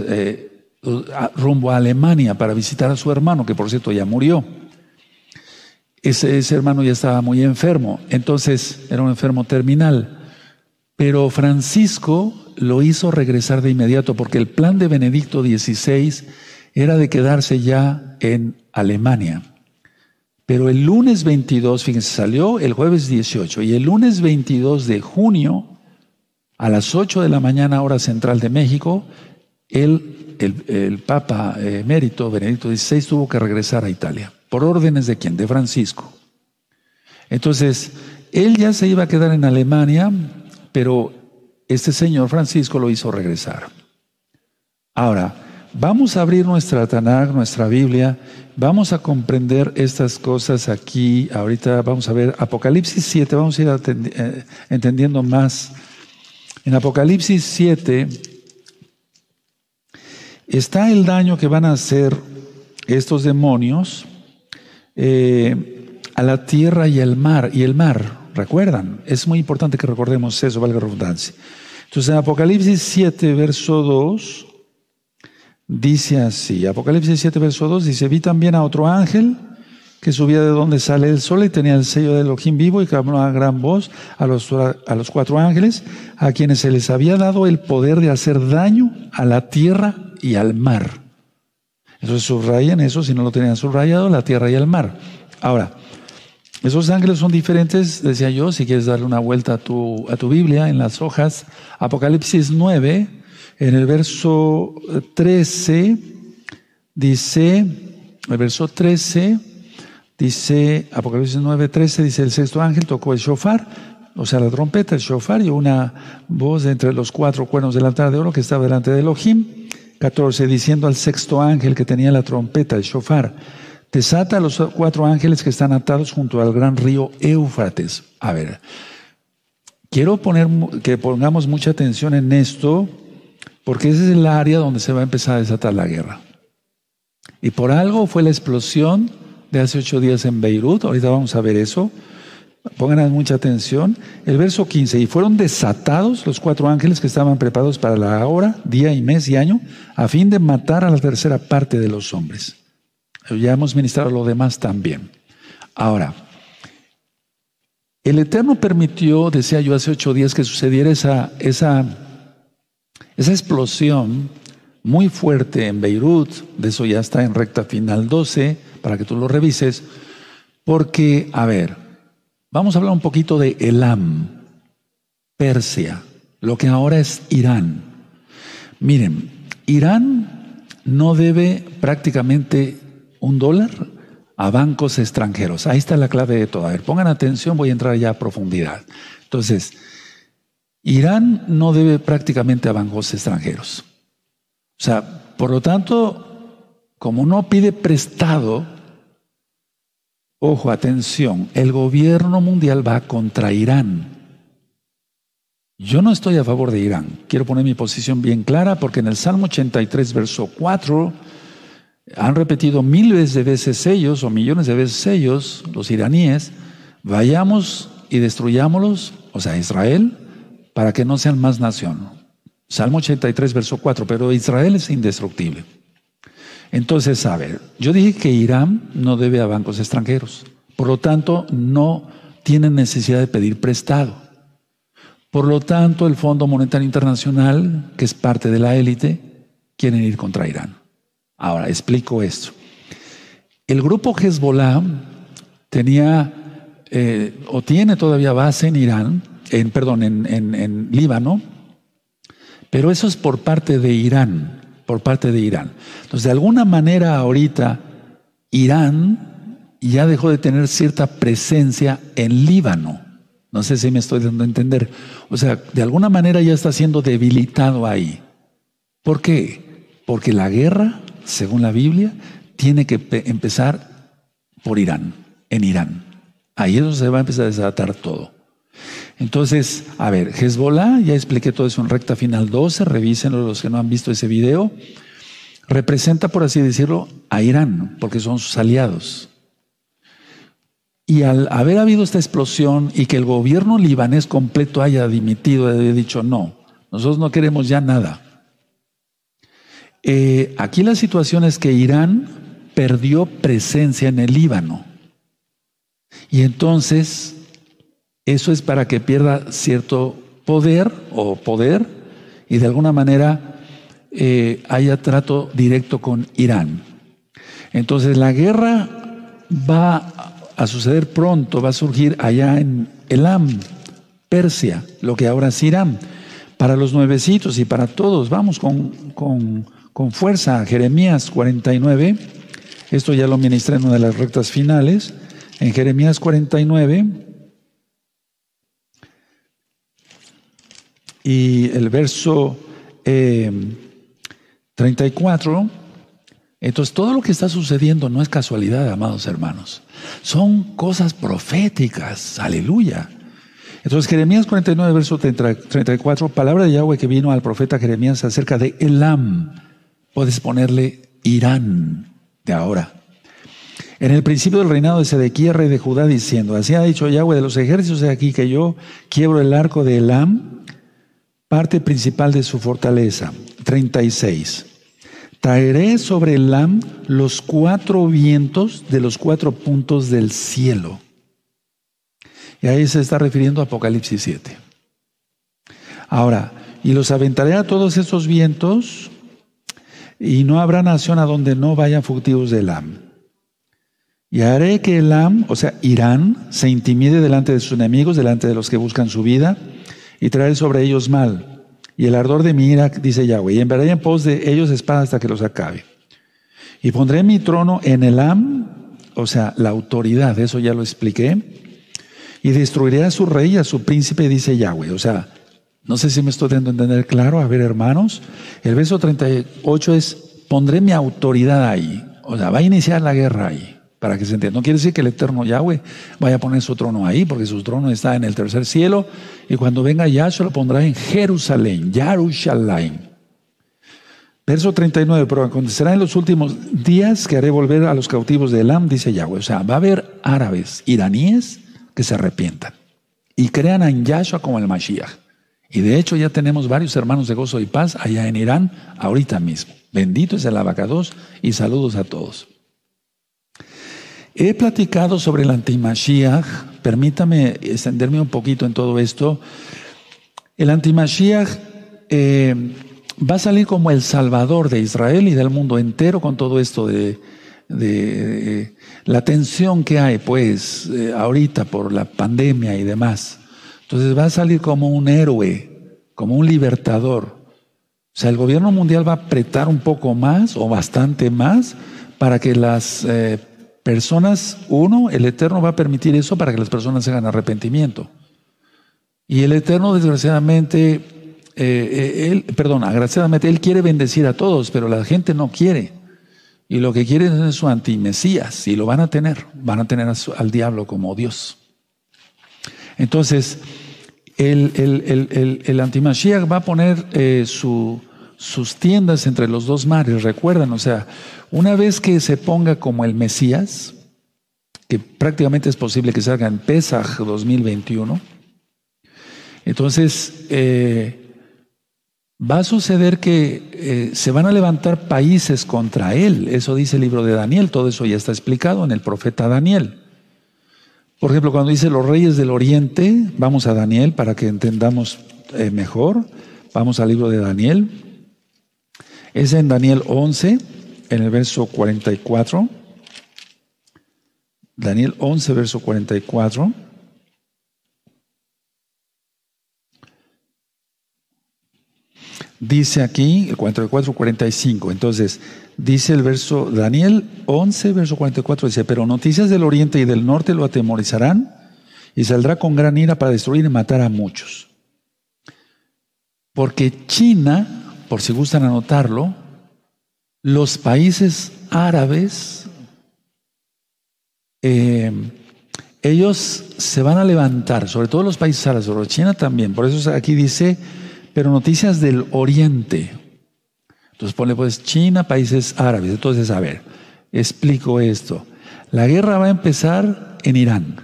eh, rumbo a Alemania para visitar a su hermano, que por cierto ya murió. Ese, ese, hermano ya estaba muy enfermo, entonces era un enfermo terminal. Pero Francisco lo hizo regresar de inmediato porque el plan de Benedicto XVI era de quedarse ya en Alemania. Pero el lunes 22, fíjense, salió el jueves 18 y el lunes 22 de junio, a las 8 de la mañana hora central de México, él el, Papa emérito Benedicto XVI tuvo que regresar a Italia. ¿Por órdenes de quién? De Francisco. Entonces, él ya se iba a quedar en Alemania, pero este señor Francisco lo hizo regresar. Ahora, vamos a abrir nuestra Tanakh, nuestra Biblia, vamos a comprender estas cosas aquí. Ahorita vamos a ver Apocalipsis 7, vamos a ir eh, entendiendo más. En Apocalipsis 7 está el daño que van a hacer estos demonios eh, a la tierra y al mar. Y el mar, ¿recuerdan? Es muy importante que recordemos eso, valga la redundancia. Entonces en Apocalipsis 7, verso 2, dice así, Apocalipsis 7, verso 2, dice, vi también a otro ángel que subía de donde sale el sol y tenía el sello de Elohim vivo y clamó a gran voz a los, a los cuatro ángeles, a quienes se les había dado el poder de hacer daño a la tierra y al mar. Entonces subrayen eso, si no lo tenían subrayado, la tierra y el mar. Ahora, esos ángeles son diferentes, decía yo, si quieres darle una vuelta a tu, a tu Biblia en las hojas, Apocalipsis 9, en el verso 13, dice, el verso 13, dice, Apocalipsis 9, 13, dice, el sexto ángel tocó el shofar, o sea, la trompeta, el shofar y una voz de entre los cuatro cuernos del altar de oro que estaba delante de Elohim 14, diciendo al sexto ángel que tenía la trompeta, el shofar, desata a los cuatro ángeles que están atados junto al gran río Éufrates. A ver, quiero poner que pongamos mucha atención en esto, porque ese es el área donde se va a empezar a desatar la guerra. Y por algo fue la explosión de hace ocho días en Beirut, ahorita vamos a ver eso. Pongan mucha atención. El verso 15, y fueron desatados los cuatro ángeles que estaban preparados para la hora, día y mes y año, a fin de matar a la tercera parte de los hombres. Ya hemos ministrado lo demás también. Ahora, el Eterno permitió, decía yo hace ocho días, que sucediera esa, esa, esa explosión muy fuerte en Beirut, de eso ya está en recta final 12, para que tú lo revises, porque, a ver, Vamos a hablar un poquito de Elam, Persia, lo que ahora es Irán. Miren, Irán no debe prácticamente un dólar a bancos extranjeros. Ahí está la clave de todo. A ver, pongan atención, voy a entrar ya a profundidad. Entonces, Irán no debe prácticamente a bancos extranjeros. O sea, por lo tanto, como no pide prestado, Ojo, atención, el gobierno mundial va contra Irán. Yo no estoy a favor de Irán. Quiero poner mi posición bien clara porque en el Salmo 83, verso 4, han repetido miles de veces ellos o millones de veces ellos, los iraníes, vayamos y destruyámoslos, o sea, Israel, para que no sean más nación. Salmo 83, verso 4, pero Israel es indestructible. Entonces, a ver, yo dije que Irán no debe a bancos extranjeros. Por lo tanto, no tienen necesidad de pedir prestado. Por lo tanto, el Fondo Monetario Internacional, que es parte de la élite, quieren ir contra Irán. Ahora, explico esto. El grupo Hezbollah tenía eh, o tiene todavía base en Irán, perdón, en, en Líbano, pero eso es por parte de Irán, por parte de Irán. Entonces, de alguna manera ahorita, Irán ya dejó de tener cierta presencia en Líbano. No sé si me estoy dando a entender. O sea, de alguna manera ya está siendo debilitado ahí. ¿Por qué? Porque la guerra, según la Biblia, tiene que empezar por Irán, en Irán. Ahí es donde se va a empezar a desatar todo. Entonces, a ver, Hezbollah, ya expliqué todo eso en recta final 12, revísenlo los que no han visto ese video, representa, por así decirlo, a Irán, porque son sus aliados. Y al haber habido esta explosión y que el gobierno libanés completo haya dimitido, haya dicho, no, nosotros no queremos ya nada. Eh, aquí la situación es que Irán perdió presencia en el Líbano. Y entonces, eso es para que pierda cierto poder o poder y de alguna manera eh, haya trato directo con Irán. Entonces la guerra va a suceder pronto, va a surgir allá en Elam, Persia, lo que ahora es Irán. Para los nuevecitos y para todos, vamos con, con, con fuerza. Jeremías 49, esto ya lo ministré en una de las rectas finales. En Jeremías 49 y el verso 34, eh, entonces todo lo que está sucediendo no es casualidad, amados hermanos. Son cosas proféticas, aleluya. Entonces Jeremías 49, verso 34, palabra de Yahweh que vino al profeta Jeremías acerca de Elam. Puedes ponerle Irán de ahora en el principio del reinado de Sedequía, rey de Judá, diciendo, así ha dicho Yahweh de los ejércitos de aquí que yo quiebro el arco de Elam, parte principal de su fortaleza. 36. Traeré sobre Elam los cuatro vientos de los cuatro puntos del cielo. Y ahí se está refiriendo a Apocalipsis 7. Ahora, y los aventaré a todos esos vientos, y no habrá nación a donde no vayan fugitivos de Elam. Y haré que Elam, o sea, Irán, se intimide delante de sus enemigos, delante de los que buscan su vida, y traeré sobre ellos mal. Y el ardor de mi ira, dice Yahweh, y enviaré en pos de ellos espada hasta que los acabe. Y pondré mi trono en Elam, o sea, la autoridad, eso ya lo expliqué, y destruiré a su rey y a su príncipe, dice Yahweh. O sea, no sé si me estoy dando a entender claro. A ver, hermanos, el verso 38 es, pondré mi autoridad ahí. O sea, va a iniciar la guerra ahí para que se entienda. No quiere decir que el eterno Yahweh vaya a poner su trono ahí, porque su trono está en el tercer cielo, y cuando venga Yahshua lo pondrá en Jerusalén, Jerusalén. Verso 39, pero acontecerá en los últimos días que haré volver a los cautivos de Elam, dice Yahweh. O sea, va a haber árabes, iraníes, que se arrepientan y crean en Yahshua como el Mashiach. Y de hecho ya tenemos varios hermanos de gozo y paz allá en Irán, ahorita mismo. Bendito es el abacados y saludos a todos. He platicado sobre el antimashiach, permítame extenderme un poquito en todo esto. El antimashiach eh, va a salir como el salvador de Israel y del mundo entero con todo esto de, la tensión que hay, pues, eh, ahorita por la pandemia y demás. Entonces va a salir como un héroe, como un libertador. O sea, el gobierno mundial va a apretar un poco más o bastante más para que las eh, personas, uno, el Eterno va a permitir eso para que las personas hagan arrepentimiento. Y el Eterno, desgraciadamente, eh, eh, él, perdón, agraciadamente, Él quiere bendecir a todos, pero la gente no quiere. Y lo que quieren es su antimesías, y lo van a tener, van a tener al diablo como Dios. Entonces, el, el, el, el antimashiach va a poner eh, su, sus tiendas entre los dos mares, recuerdan, o sea, una vez que se ponga como el Mesías, que prácticamente es posible que salga en Pesach 2021, entonces eh, va a suceder que eh, se van a levantar países contra él. Eso dice el libro de Daniel, todo eso ya está explicado en el profeta Daniel. Por ejemplo, cuando dice los reyes del oriente, vamos a Daniel para que entendamos eh, mejor. Vamos al libro de Daniel. Es en Daniel 11, en el verso 44. Daniel 11, verso 44. Dice aquí, el 44, 45. Entonces, dice el verso, Daniel 11, verso 44, dice, pero noticias del oriente y del norte lo atemorizarán y saldrá con gran ira para destruir y matar a muchos. Porque China, por si gustan anotarlo, los países árabes, eh, ellos se van a levantar, sobre todo los países árabes, sobre China también. Por eso aquí dice, pero noticias del oriente. Entonces pone pues China, países árabes. Entonces, a ver, explico esto. La guerra va a empezar en Irán.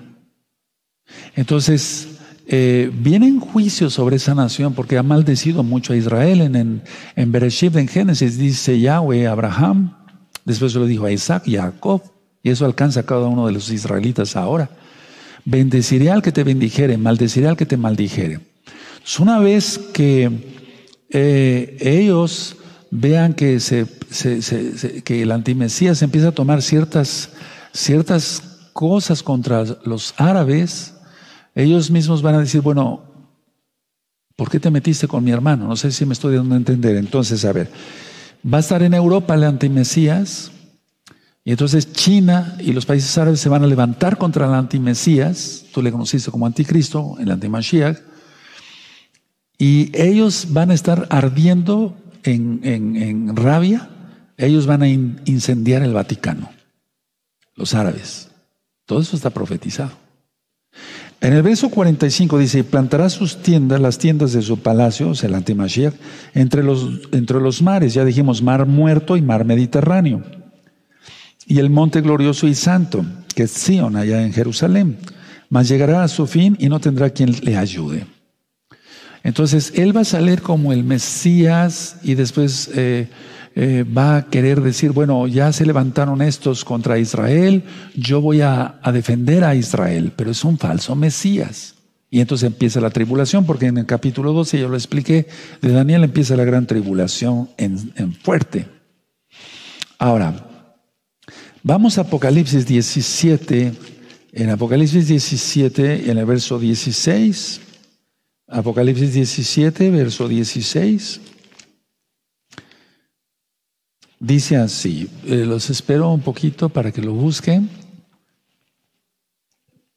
Entonces, eh, vienen juicios sobre esa nación porque ha maldecido mucho a Israel. En, en, en Bereshit, en Génesis, dice Yahweh a Abraham, después lo dijo a Isaac y a Jacob, y eso alcanza a cada uno de los israelitas ahora. Bendeciré al que te bendijere, maldeciré al que te maldijere. una vez que eh, ellos vean que, se, que el antimesías empieza a tomar ciertas, ciertas cosas contra los árabes, ellos mismos van a decir, bueno, ¿por qué te metiste con mi hermano? No sé si me estoy dando a entender. Entonces, a ver, va a estar en Europa el antimesías, y entonces China y los países árabes se van a levantar contra el antimesías, tú le conociste como anticristo, el antimashiach, y ellos van a estar ardiendo en, rabia, ellos van a incendiar el Vaticano, los árabes. Todo eso está profetizado. En el verso 45 dice, plantará sus tiendas, las tiendas de su palacio, o el antimashiach, entre los, entre los mares, ya dijimos, mar muerto y mar Mediterráneo, y el monte glorioso y santo, que es Sion, allá en Jerusalén, mas llegará a su fin y no tendrá quien le ayude. Entonces, él va a salir como el Mesías y después eh, eh, va a querer decir, bueno, ya se levantaron estos contra Israel, yo voy a, defender a Israel, pero es un falso Mesías. Y entonces empieza la tribulación, porque en el capítulo 12, ya lo expliqué, de Daniel empieza la gran tribulación en, en fuerte. Ahora, vamos a Apocalipsis 17, en Apocalipsis 17, en el verso 16. Apocalipsis 17, verso 16. Dice así, eh, los espero un poquito para que lo busquen.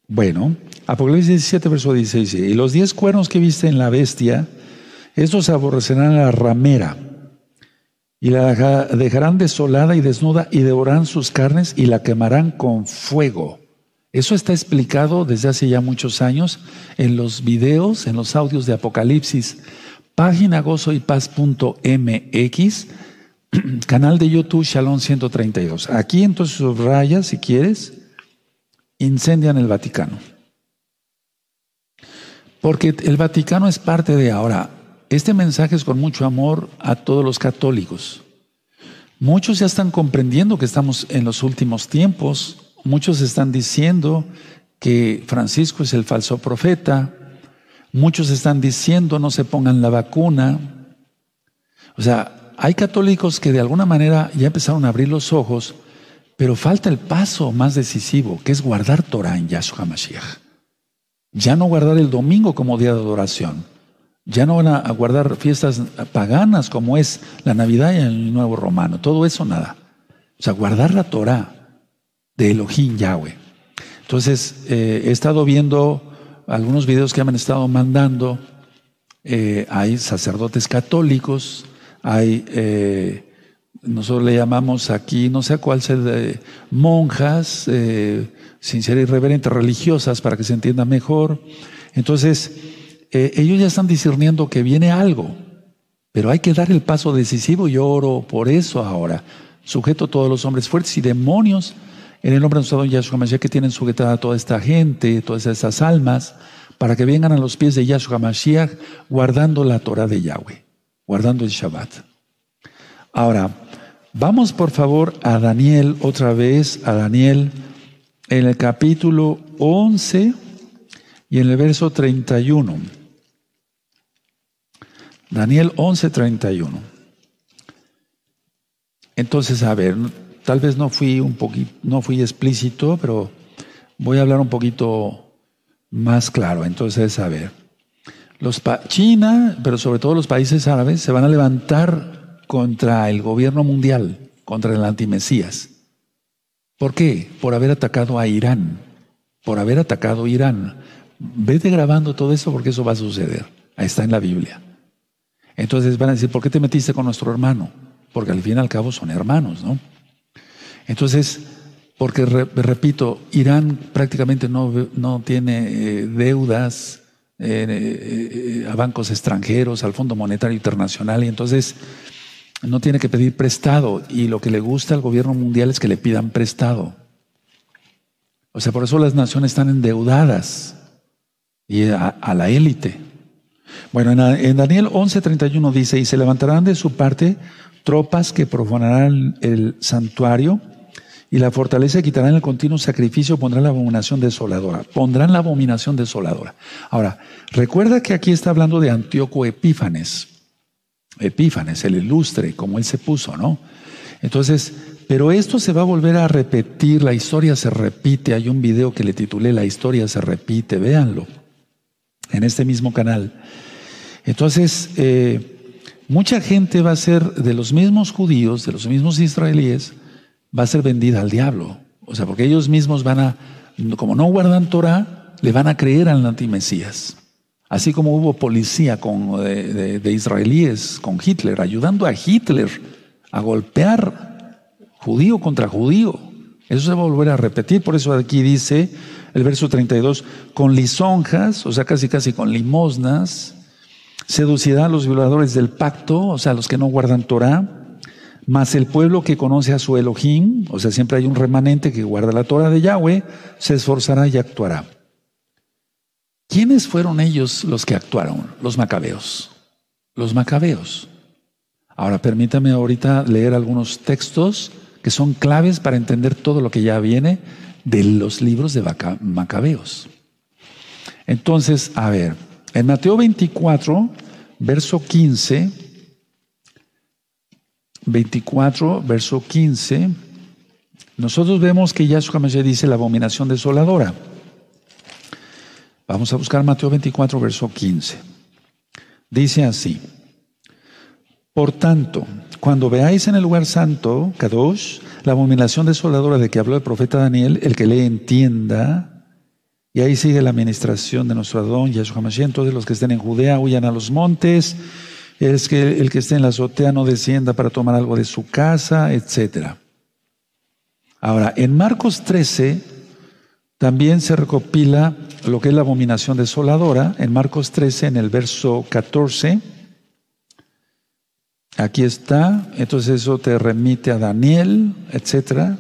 Bueno, Apocalipsis 17, verso 16. Y los diez cuernos que viste en la bestia, estos aborrecerán a la ramera y la dejarán desolada y desnuda y devorarán sus carnes y la quemarán con fuego. Eso está explicado desde hace ya muchos años en los videos, en los audios de Apocalipsis, página gozoypaz.mx, canal de YouTube Shalom 132. Aquí entonces subraya, si quieres, incendian el Vaticano. Porque el Vaticano es parte de ahora. Este mensaje es con mucho amor a todos los católicos. Muchos ya están comprendiendo que estamos en los últimos tiempos, Muchos están diciendo que Francisco es el falso profeta. Muchos están diciendo no se pongan la vacuna. O sea, hay católicos que de alguna manera ya empezaron a abrir los ojos, pero falta el paso más decisivo, que es guardar Torah en Yahshua Mashiach. Ya no guardar el domingo como día de adoración. Ya no van a guardar fiestas paganas como es la Navidad y el Nuevo Romano. Todo eso nada. O sea, guardar la Torah de Elohim Yahweh. Entonces, eh, he estado viendo algunos videos que me han estado mandando. Eh, hay sacerdotes católicos, hay, eh, nosotros le llamamos aquí, no sé cuál sea, monjas, sin ser irreverentes, religiosas, para que se entienda mejor. Entonces, ellos ya están discerniendo que viene algo, pero hay que dar el paso decisivo. Yo oro por eso ahora. Sujeto a todos los hombres fuertes y demonios en el nombre de nuestro Yahshua Mashiach que tienen sujetada a toda esta gente, todas estas almas, para que vengan a los pies de Yahshua Mashiach guardando la Torah de Yahweh. Guardando el Shabbat. Ahora, vamos por favor a Daniel otra vez, a Daniel en el capítulo 11 y en el verso 31. Daniel 11, 31. Entonces, a ver, tal vez no fui un poquito, no fui explícito, pero voy a hablar un poquito más claro. Entonces, a ver, los China, pero sobre todo los países árabes, se van a levantar contra el gobierno mundial, contra el antimesías. ¿Por qué? Por haber atacado a Irán, por haber atacado a Irán. Vete grabando todo eso porque eso va a suceder. Ahí está en la Biblia. Entonces van a decir, ¿por qué te metiste con nuestro hermano? Porque al fin y al cabo son hermanos, ¿no? Entonces, porque repito, Irán prácticamente no, no tiene eh, deudas eh, eh, a bancos extranjeros, al Fondo Monetario Internacional, y entonces no tiene que pedir prestado. Y lo que le gusta al gobierno mundial es que le pidan prestado. O sea, por eso las naciones están endeudadas y a, la élite. Bueno, en, en Daniel 11:31 dice, y se levantarán de su parte tropas que profanarán el santuario y la fortaleza quitarán el continuo sacrificio, pondrán la abominación desoladora. Pondrán la abominación desoladora. Ahora, recuerda que aquí está hablando de Antíoco Epífanes. Epífanes, el ilustre, como él se puso, ¿no? Entonces, pero esto se va a volver a repetir, la historia se repite. Hay un video que le titulé La historia se repite, véanlo, en este mismo canal. Entonces, eh, mucha gente va a ser de los mismos judíos, de los mismos israelíes, va a ser vendida al diablo. O sea, porque ellos mismos van a, como no guardan Torah, le van a creer al antimesías. Así como hubo policía con, de, israelíes con Hitler, ayudando a Hitler a golpear judío contra judío. Eso se va a volver a repetir, por eso aquí dice el verso 32, con lisonjas, o sea, casi casi con limosnas, seducirá a los violadores del pacto, o sea, los que no guardan Torah, mas el pueblo que conoce a su Elohim, o sea, siempre hay un remanente que guarda la Torah de Yahweh, se esforzará y actuará. ¿Quiénes fueron ellos los que actuaron? Los macabeos. Los macabeos. Ahora permítame ahorita leer algunos textos que son claves para entender todo lo que ya viene de los libros de macabeos. Entonces, a ver, en Mateo 24, verso 15, 24, verso 15, nosotros vemos que Yahshua Mashiach dice la abominación desoladora. Vamos a buscar Mateo 24, verso 15. Dice así, por tanto, cuando veáis en el lugar santo, Kadosh, la abominación desoladora de que habló el profeta Daniel, el que le entienda, y ahí sigue la administración de nuestro Adón, Yahshua Mashiach, todos los que estén en Judea huyan a los montes, es que el que esté en la azotea no descienda para tomar algo de su casa, etc. Ahora, en Marcos 13 también se recopila lo que es la abominación desoladora, en Marcos 13, en el verso 14. Aquí está, entonces eso te remite a Daniel, etc.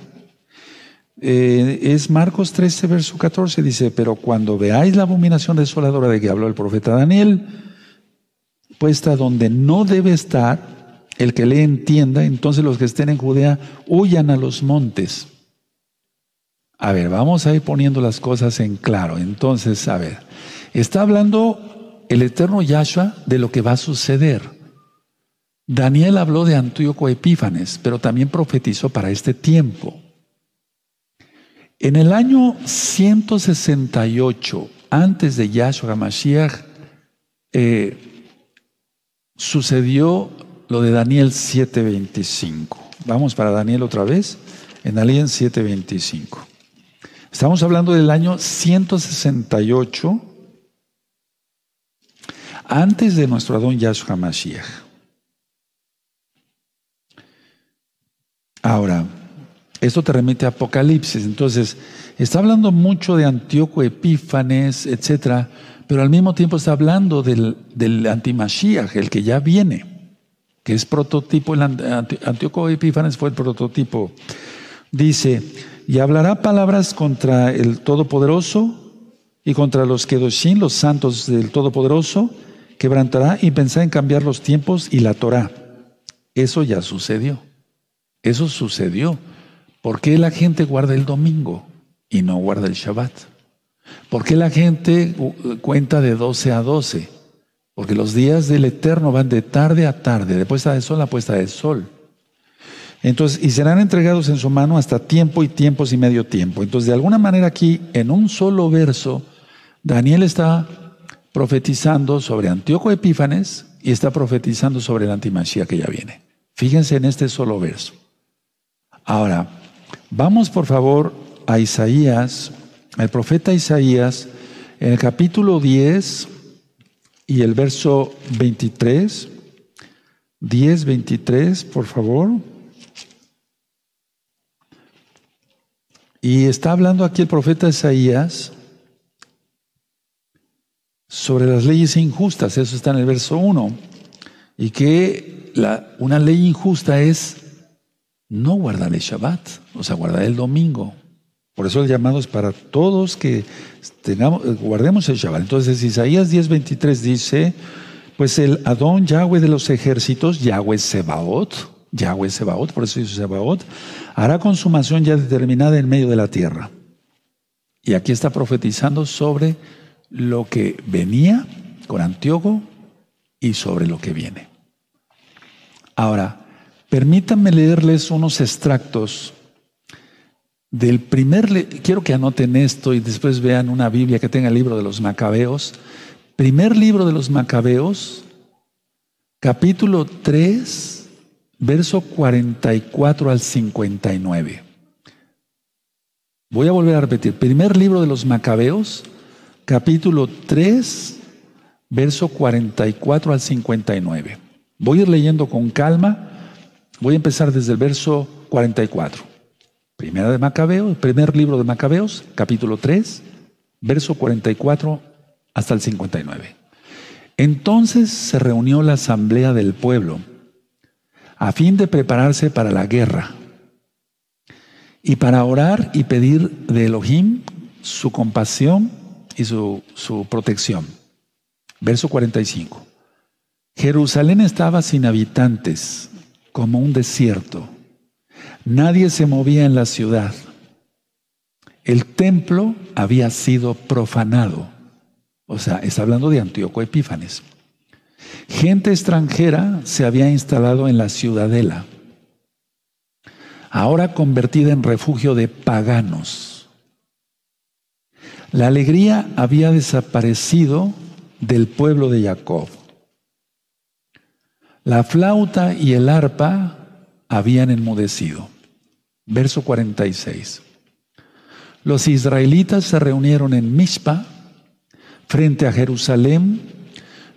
Eh, es Marcos 13, verso 14, dice, pero cuando veáis la abominación desoladora de que habló el profeta Daniel, puesta donde no debe estar, el que le entienda, entonces los que estén en Judea huyan a los montes. A ver, vamos a ir poniendo las cosas en claro. Entonces, a ver, está hablando el eterno Yahshua de lo que va a suceder. Daniel habló de Antíoco Epífanes, pero también profetizó para este tiempo. En el año 168, antes de Yahshua Mashiach, eh, sucedió lo de Daniel 7:25. Vamos para Daniel otra vez, en Daniel 7:25. Estamos hablando del año 168 antes de nuestro Adón Yahshua Mashiach. Ahora, esto te remite a Apocalipsis, entonces está hablando mucho de Antíoco Epífanes, etcétera pero al mismo tiempo está hablando del, del antimashiach, el que ya viene, que es prototipo, el Antíoco Epífanes fue el prototipo. Dice, y hablará palabras contra el Todopoderoso y contra los Kedoshim, los santos del Todopoderoso, quebrantará y pensará en cambiar los tiempos y la Torah. Eso ya sucedió. Eso sucedió. ¿Por qué la gente guarda el domingo y no guarda el Shabbat? ¿Por qué la gente cuenta de 12 a 12? Porque los días del Eterno van de tarde a tarde, de puesta de sol a puesta de sol. Entonces, y serán entregados en su mano hasta tiempo y tiempos y medio tiempo. Entonces, de alguna manera aquí, en un solo verso, Daniel está profetizando sobre Antíoco Epífanes y está profetizando sobre la antimachía que ya viene. Fíjense en este solo verso. Ahora, vamos por favor a Isaías, al profeta Isaías, en el capítulo 10 y el verso 23. 10, 23, por favor. Y está hablando aquí el profeta Isaías sobre las leyes injustas, eso está en el verso 1, y que la, una ley injusta es no guardar el Shabbat, o sea, guardar el domingo. Por eso el llamado es para todos que tengamos, guardemos el Shabbat. Entonces Isaías 10:23 dice, pues el Adón Yahweh de los ejércitos, Yahweh Sebaot, Yahweh Sebaot, por eso dice Sebaot, hará consumación ya determinada en medio de la tierra. Y aquí está profetizando sobre lo que venía con Antíoco y sobre lo que viene. Ahora, permítanme leerles unos extractos del primer, quiero que anoten esto y después vean una Biblia que tenga el libro de los Macabeos. Primer libro de los Macabeos, capítulo 3, verso 44 al 59. Voy a volver a repetir. Primer libro de los Macabeos, capítulo 3, verso 44 al 59. Voy a ir leyendo con calma. Voy a empezar desde el verso 44. Primera de Macabeos, primer libro de Macabeos, capítulo 3, verso 44 hasta el 59. Entonces se reunió la asamblea del pueblo a fin de prepararse para la guerra y para orar y pedir de Elohim su compasión y su, su protección. Verso 45. Jerusalén estaba sin habitantes, como un desierto. Nadie se movía en la ciudad. El templo había sido profanado. O sea, está hablando de Antíoco Epífanes. Gente extranjera se había instalado en la ciudadela, ahora convertida en refugio de paganos. La alegría había desaparecido del pueblo de Jacob. La flauta y el arpa habían enmudecido. Verso 46. Los israelitas se reunieron en Mizpa, frente a Jerusalén,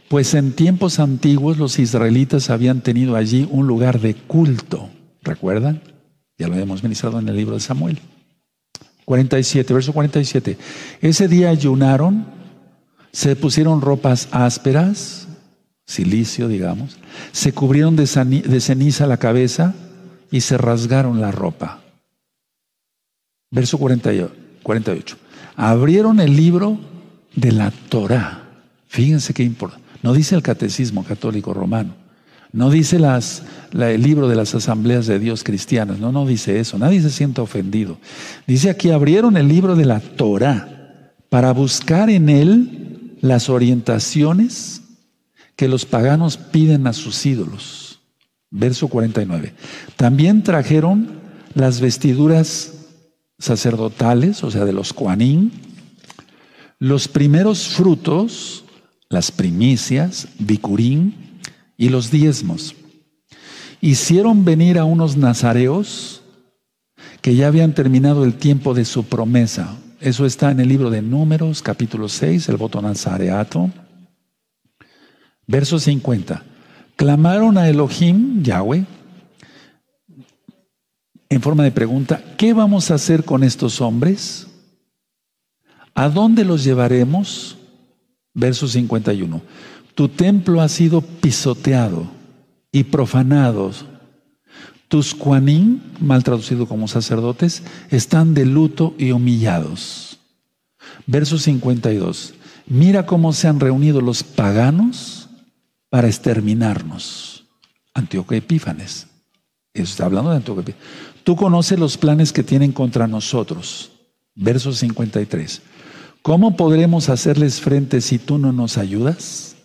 pues en tiempos antiguos los israelitas habían tenido allí un lugar de culto. ¿Recuerdan? Ya lo habíamos ministrado en el libro de Samuel. 47, verso 47. Ese día ayunaron, se pusieron ropas ásperas, silicio, digamos, se cubrieron de, ceniza la cabeza y se rasgaron la ropa. Verso 48. Abrieron el libro de la Torah. Fíjense qué importante. No dice el catecismo católico romano. No dice las, el libro de las asambleas de Dios cristianas. No, no dice eso. Nadie se siente ofendido. Dice aquí, abrieron el libro de la Torah para buscar en él las orientaciones que los paganos piden a sus ídolos. Verso 49. También trajeron las vestiduras sacerdotales, o sea, de los cuanín, los primeros frutos las primicias, bicurín y los diezmos. Hicieron venir a unos nazareos que ya habían terminado el tiempo de su promesa. Eso está en el libro de Números, capítulo 6, el voto nazareato. Verso 50. Clamaron a Elohim, Yahweh, en forma de pregunta, ¿qué vamos a hacer con estos hombres? ¿A dónde los llevaremos? Verso 51. Tu templo ha sido pisoteado y profanado. Tus cuanín, mal traducido como sacerdotes, están de luto y humillados. Verso 52. Mira cómo se han reunido los paganos para exterminarnos. Antíoco Epífanes. Está hablando de Antíoco Epífanes. Tú conoces los planes que tienen contra nosotros. Verso 53. ¿Cómo podremos hacerles frente si tú no nos ayudas?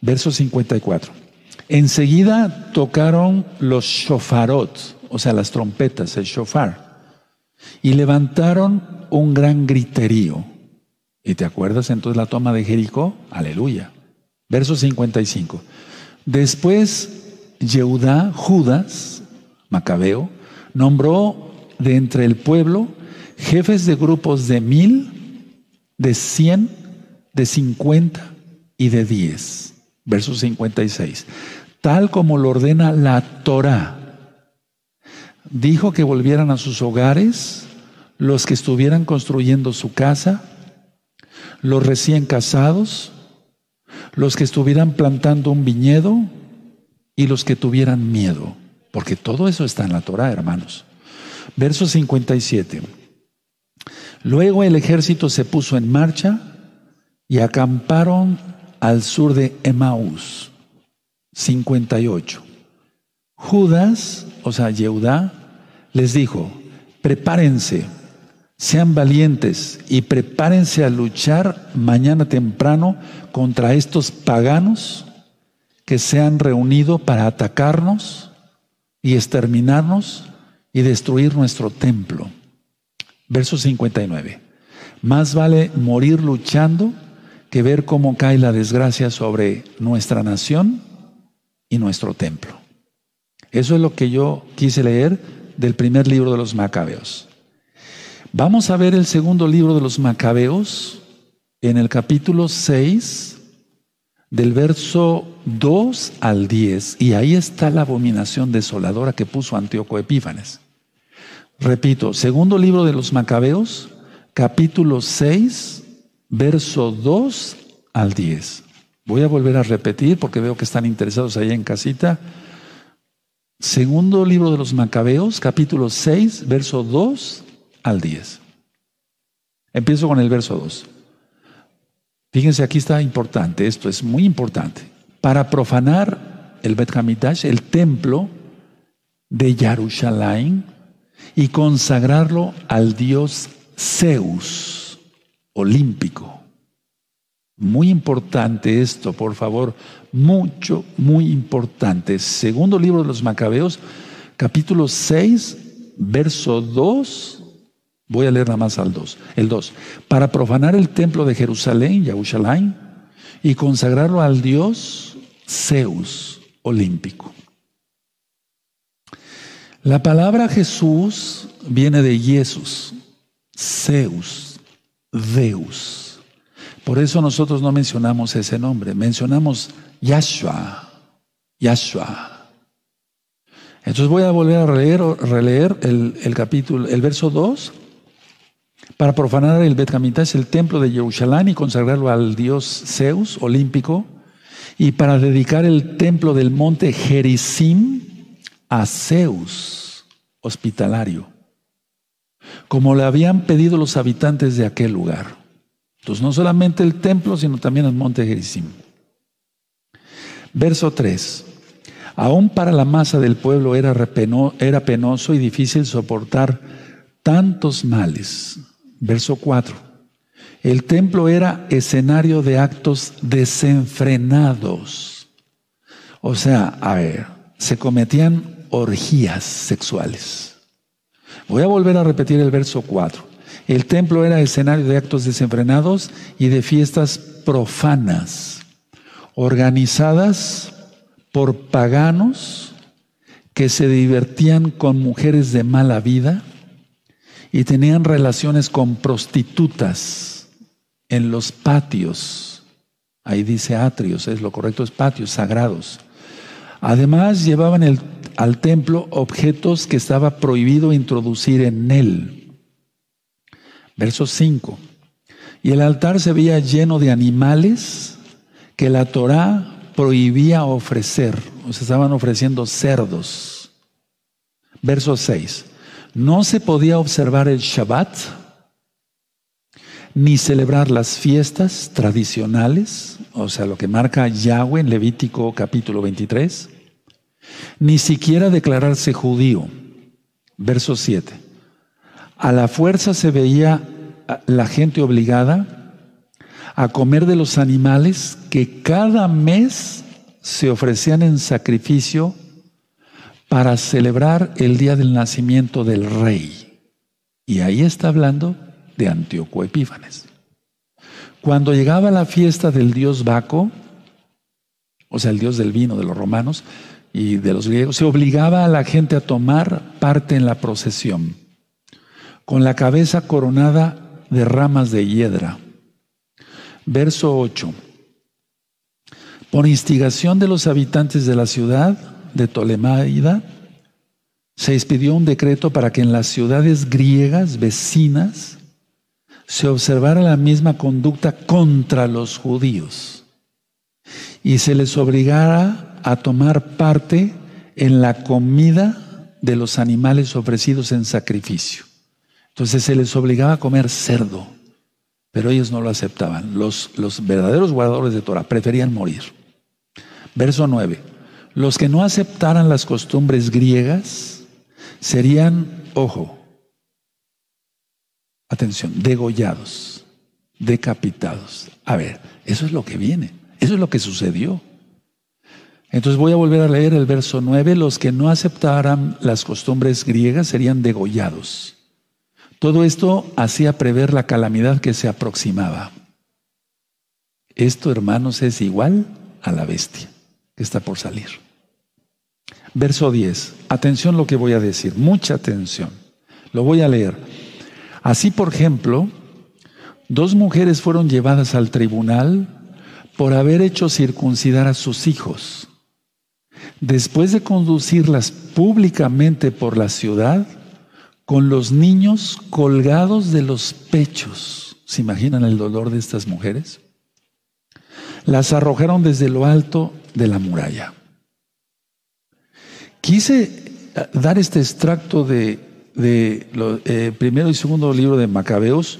Verso 54. Enseguida tocaron los shofarot, o sea, las trompetas, el shofar, y levantaron un gran griterío. ¿Y te acuerdas entonces la toma de Jericó? Aleluya. Verso 55. Después Yehudá, Judas, Macabeo, nombró de entre el pueblo jefes de grupos de mil, de cien, de cincuenta y de diez. Verso 56. Tal como lo ordena la Torah. Dijo que volvieran a sus hogares los que estuvieran construyendo su casa, los recién casados, los que estuvieran plantando un viñedo y los que tuvieran miedo, porque todo eso está en la Torah, hermanos. Verso 57. Luego el ejército se puso en marcha y acamparon al sur de Emaús. 58. Judas, o sea, Yehudá, les dijo, prepárense sean valientes y prepárense a luchar mañana temprano contra estos paganos que se han reunido para atacarnos y exterminarnos y destruir nuestro templo. Verso 59. Más vale morir luchando que ver cómo cae la desgracia sobre nuestra nación y nuestro templo. Eso es lo que yo quise leer del primer libro de los Macabeos. Vamos a ver el segundo libro de los Macabeos en el capítulo 6, del verso 2 al 10, y ahí está la abominación desoladora que puso Antíoco Epífanes. Repito, segundo libro de los Macabeos, capítulo 6, verso 2 al 10. Voy a volver a repetir porque veo que están interesados ahí en casita. Segundo libro de los Macabeos, capítulo 6, verso 2 al 10. Empiezo con el verso 2. Fíjense, aquí está importante, esto es muy importante. Para profanar el Bet Hamidash, el templo de Jerusalén, y consagrarlo al dios Zeus, olímpico. Muy importante esto, por favor, mucho, muy importante. Segundo libro de los Macabeos, capítulo 6, verso 2 Voy a leer nada más al 2. El 2. Para profanar el templo de Jerusalén, Yahushalay, y consagrarlo al dios Zeus olímpico. La palabra Jesús viene de Jesús, Zeus, Deus. Por eso nosotros no mencionamos ese nombre, mencionamos Yahshua, Yahshua. Entonces voy a volver a releer, releer el, el capítulo, el verso 2 para profanar el Bet el templo de Jerusalén y consagrarlo al dios Zeus olímpico, y para dedicar el templo del monte Gerizim a Zeus hospitalario, como le habían pedido los habitantes de aquel lugar. Entonces, no solamente el templo, sino también el monte Gerizim. Verso 3. Aún para la masa del pueblo era, era penoso y difícil soportar tantos males Verso 4. El templo era escenario de actos desenfrenados. O sea, a ver, se cometían orgías sexuales. Voy a volver a repetir el verso 4. El templo era escenario de actos desenfrenados y de fiestas profanas, organizadas por paganos que se divertían con mujeres de mala vida y tenían relaciones con prostitutas en los patios. Ahí dice atrios, es lo correcto, es patios sagrados. Además llevaban al templo objetos que estaba prohibido introducir en él. Verso 5. Y el altar se veía lleno de animales que la Torá prohibía ofrecer. O sea, estaban ofreciendo cerdos. Verso 6 no se podía observar el Shabbat, ni celebrar las fiestas tradicionales, o sea, lo que marca Yahweh en Levítico capítulo 23, ni siquiera declararse judío. Verso 7. A la fuerza se veía la gente obligada a comer de los animales que cada mes se ofrecían en sacrificio para celebrar el día del nacimiento del rey. Y ahí está hablando de Antíoco Epífanes. Cuando llegaba la fiesta del dios Baco, o sea, el dios del vino de los romanos y de los griegos, se obligaba a la gente a tomar parte en la procesión, con la cabeza coronada de ramas de hiedra. Verso 8. Por instigación de los habitantes de la ciudad de Ptolemaida, se expidió un decreto para que en las ciudades griegas vecinas se observara la misma conducta contra los judíos y se les obligara a tomar parte en la comida de los animales ofrecidos en sacrificio. Entonces se les obligaba a comer cerdo, pero ellos no lo aceptaban. Los, verdaderos guardadores de Torah preferían morir. Verso 9. Los que no aceptaran las costumbres griegas serían, ojo, atención, degollados, decapitados. A ver, eso es lo que viene, eso es lo que sucedió. Entonces voy a volver a leer el verso 9, los que no aceptaran las costumbres griegas serían degollados. Todo esto hacía prever la calamidad que se aproximaba. Esto, hermanos, es igual a la bestia que está por salir. Verso 10. Atención lo que voy a decir, mucha atención. Lo voy a leer. Así, por ejemplo, dos mujeres fueron llevadas al tribunal por haber hecho circuncidar a sus hijos. Después de conducirlas públicamente por la ciudad, con los niños colgados de los pechos. ¿Se imaginan el dolor de estas mujeres? Las arrojaron desde lo alto de la muralla. Quise dar este extracto de eh, primero y segundo libro de Macabeos,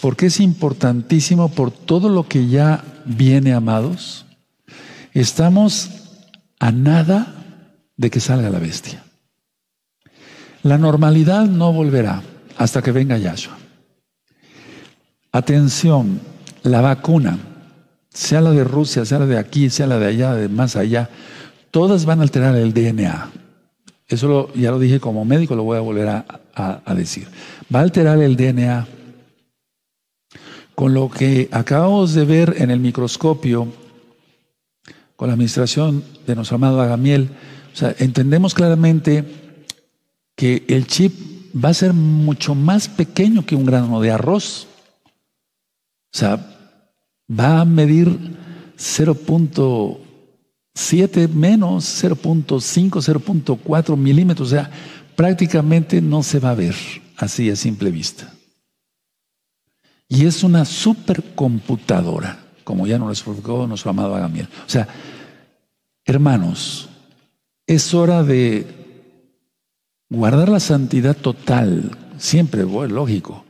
porque es importantísimo por todo lo que ya viene, amados. Estamos a nada de que salga la bestia. La normalidad no volverá hasta que venga Yahshua. Atención, la vacuna, sea la de Rusia, sea la de aquí, sea la de allá, de más allá, todas van a alterar el DNA. Eso ya lo dije como médico, lo voy a volver a, decir. Va a alterar el DNA. Con lo que acabamos de ver en el microscopio, con la administración de nuestro amado Agamiel, entendemos claramente que el chip va a ser mucho más pequeño que un grano de arroz. O sea, va a medir 0.1 7 menos 0.5, 0.4 milímetros, o sea, prácticamente no se va a ver así a simple vista. Y es una supercomputadora, como ya nos explicó nuestro amado Agamiel. O sea, hermanos, es hora de guardar la santidad total, siempre, bueno, lógico,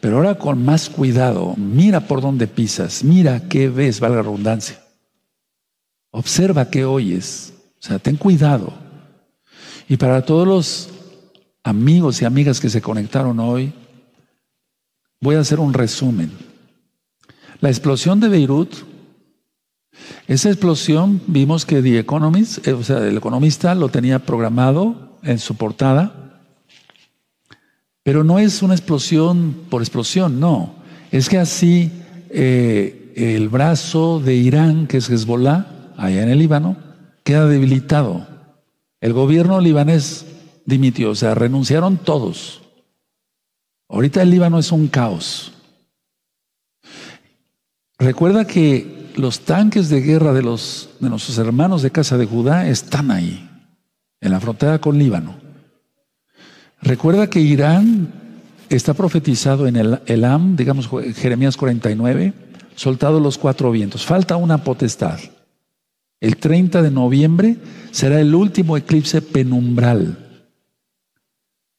pero ahora con más cuidado, mira por dónde pisas, mira qué ves, valga la redundancia. Observa qué oyes. O sea, ten cuidado. Y para todos los amigos y amigas que se conectaron hoy, voy a hacer un resumen. La explosión de Beirut, esa explosión vimos que The Economist, eh, o sea, el economista lo tenía programado en su portada, pero no es una explosión por explosión, no. Es que así eh, el brazo de Irán, que es Hezbollah, allá en el Líbano, queda debilitado. El gobierno libanés dimitió, o sea, renunciaron todos. Ahorita el Líbano es un caos. Recuerda que los tanques de guerra de, los, de nuestros hermanos de casa de Judá están ahí, en la frontera con Líbano. Recuerda que Irán está profetizado en el Elam, digamos Jeremías 49, soltado los cuatro vientos. Falta una potestad. El 30 de noviembre será el último eclipse penumbral.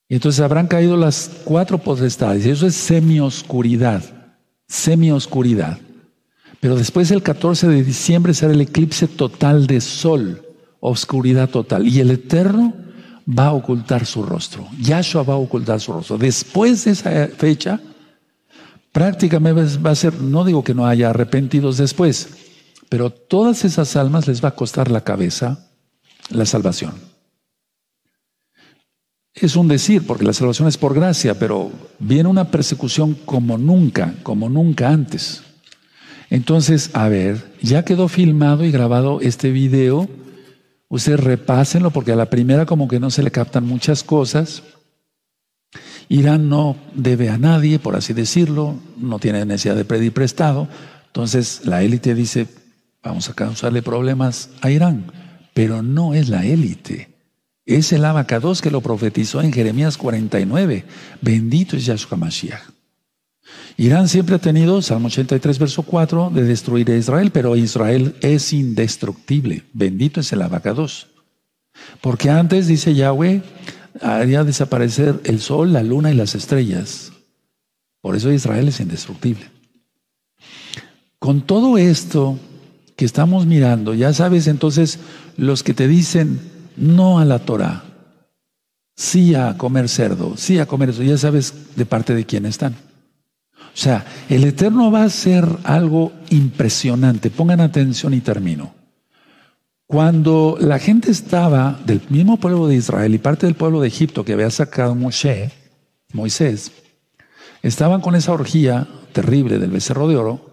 Y entonces habrán caído las cuatro potestades. Eso es semioscuridad. semi-oscuridad. Pero después el 14 de diciembre será el eclipse total de sol, oscuridad total. Y el Eterno va a ocultar su rostro. Yahshua va a ocultar su rostro. Después de esa fecha, prácticamente va a ser, no digo que no haya arrepentidos después, pero todas esas almas les va a costar la cabeza la salvación. Es un decir, porque la salvación es por gracia, pero viene una persecución como nunca, como nunca antes. Entonces, a ver, ya quedó filmado y grabado este video. Ustedes repásenlo porque a la primera como que no se le captan muchas cosas. Irán no debe a nadie, por así decirlo, no tiene necesidad de pedir prestado. Entonces la élite dice, vamos a causarle problemas a Irán, pero no es la élite. Es el abacados que lo profetizó en Jeremías 49. Bendito es Yahshua Mashiach. Irán siempre ha tenido, Salmo 83, verso 4, de destruir a Israel, pero Israel es indestructible. Bendito es el abacados. Porque antes, dice Yahweh, haría desaparecer el sol, la luna y las estrellas. Por eso Israel es indestructible. Con todo esto que estamos mirando, ya sabes entonces los que te dicen no a la Torah, sí a comer cerdo, sí a comer eso, ya sabes de parte de quién están. O sea, el Eterno va a hacer algo impresionante. Pongan atención y termino. Cuando la gente estaba del mismo pueblo de Israel y parte del pueblo de Egipto que había sacado Moshe, Moisés, estaban con esa orgía terrible del becerro de oro,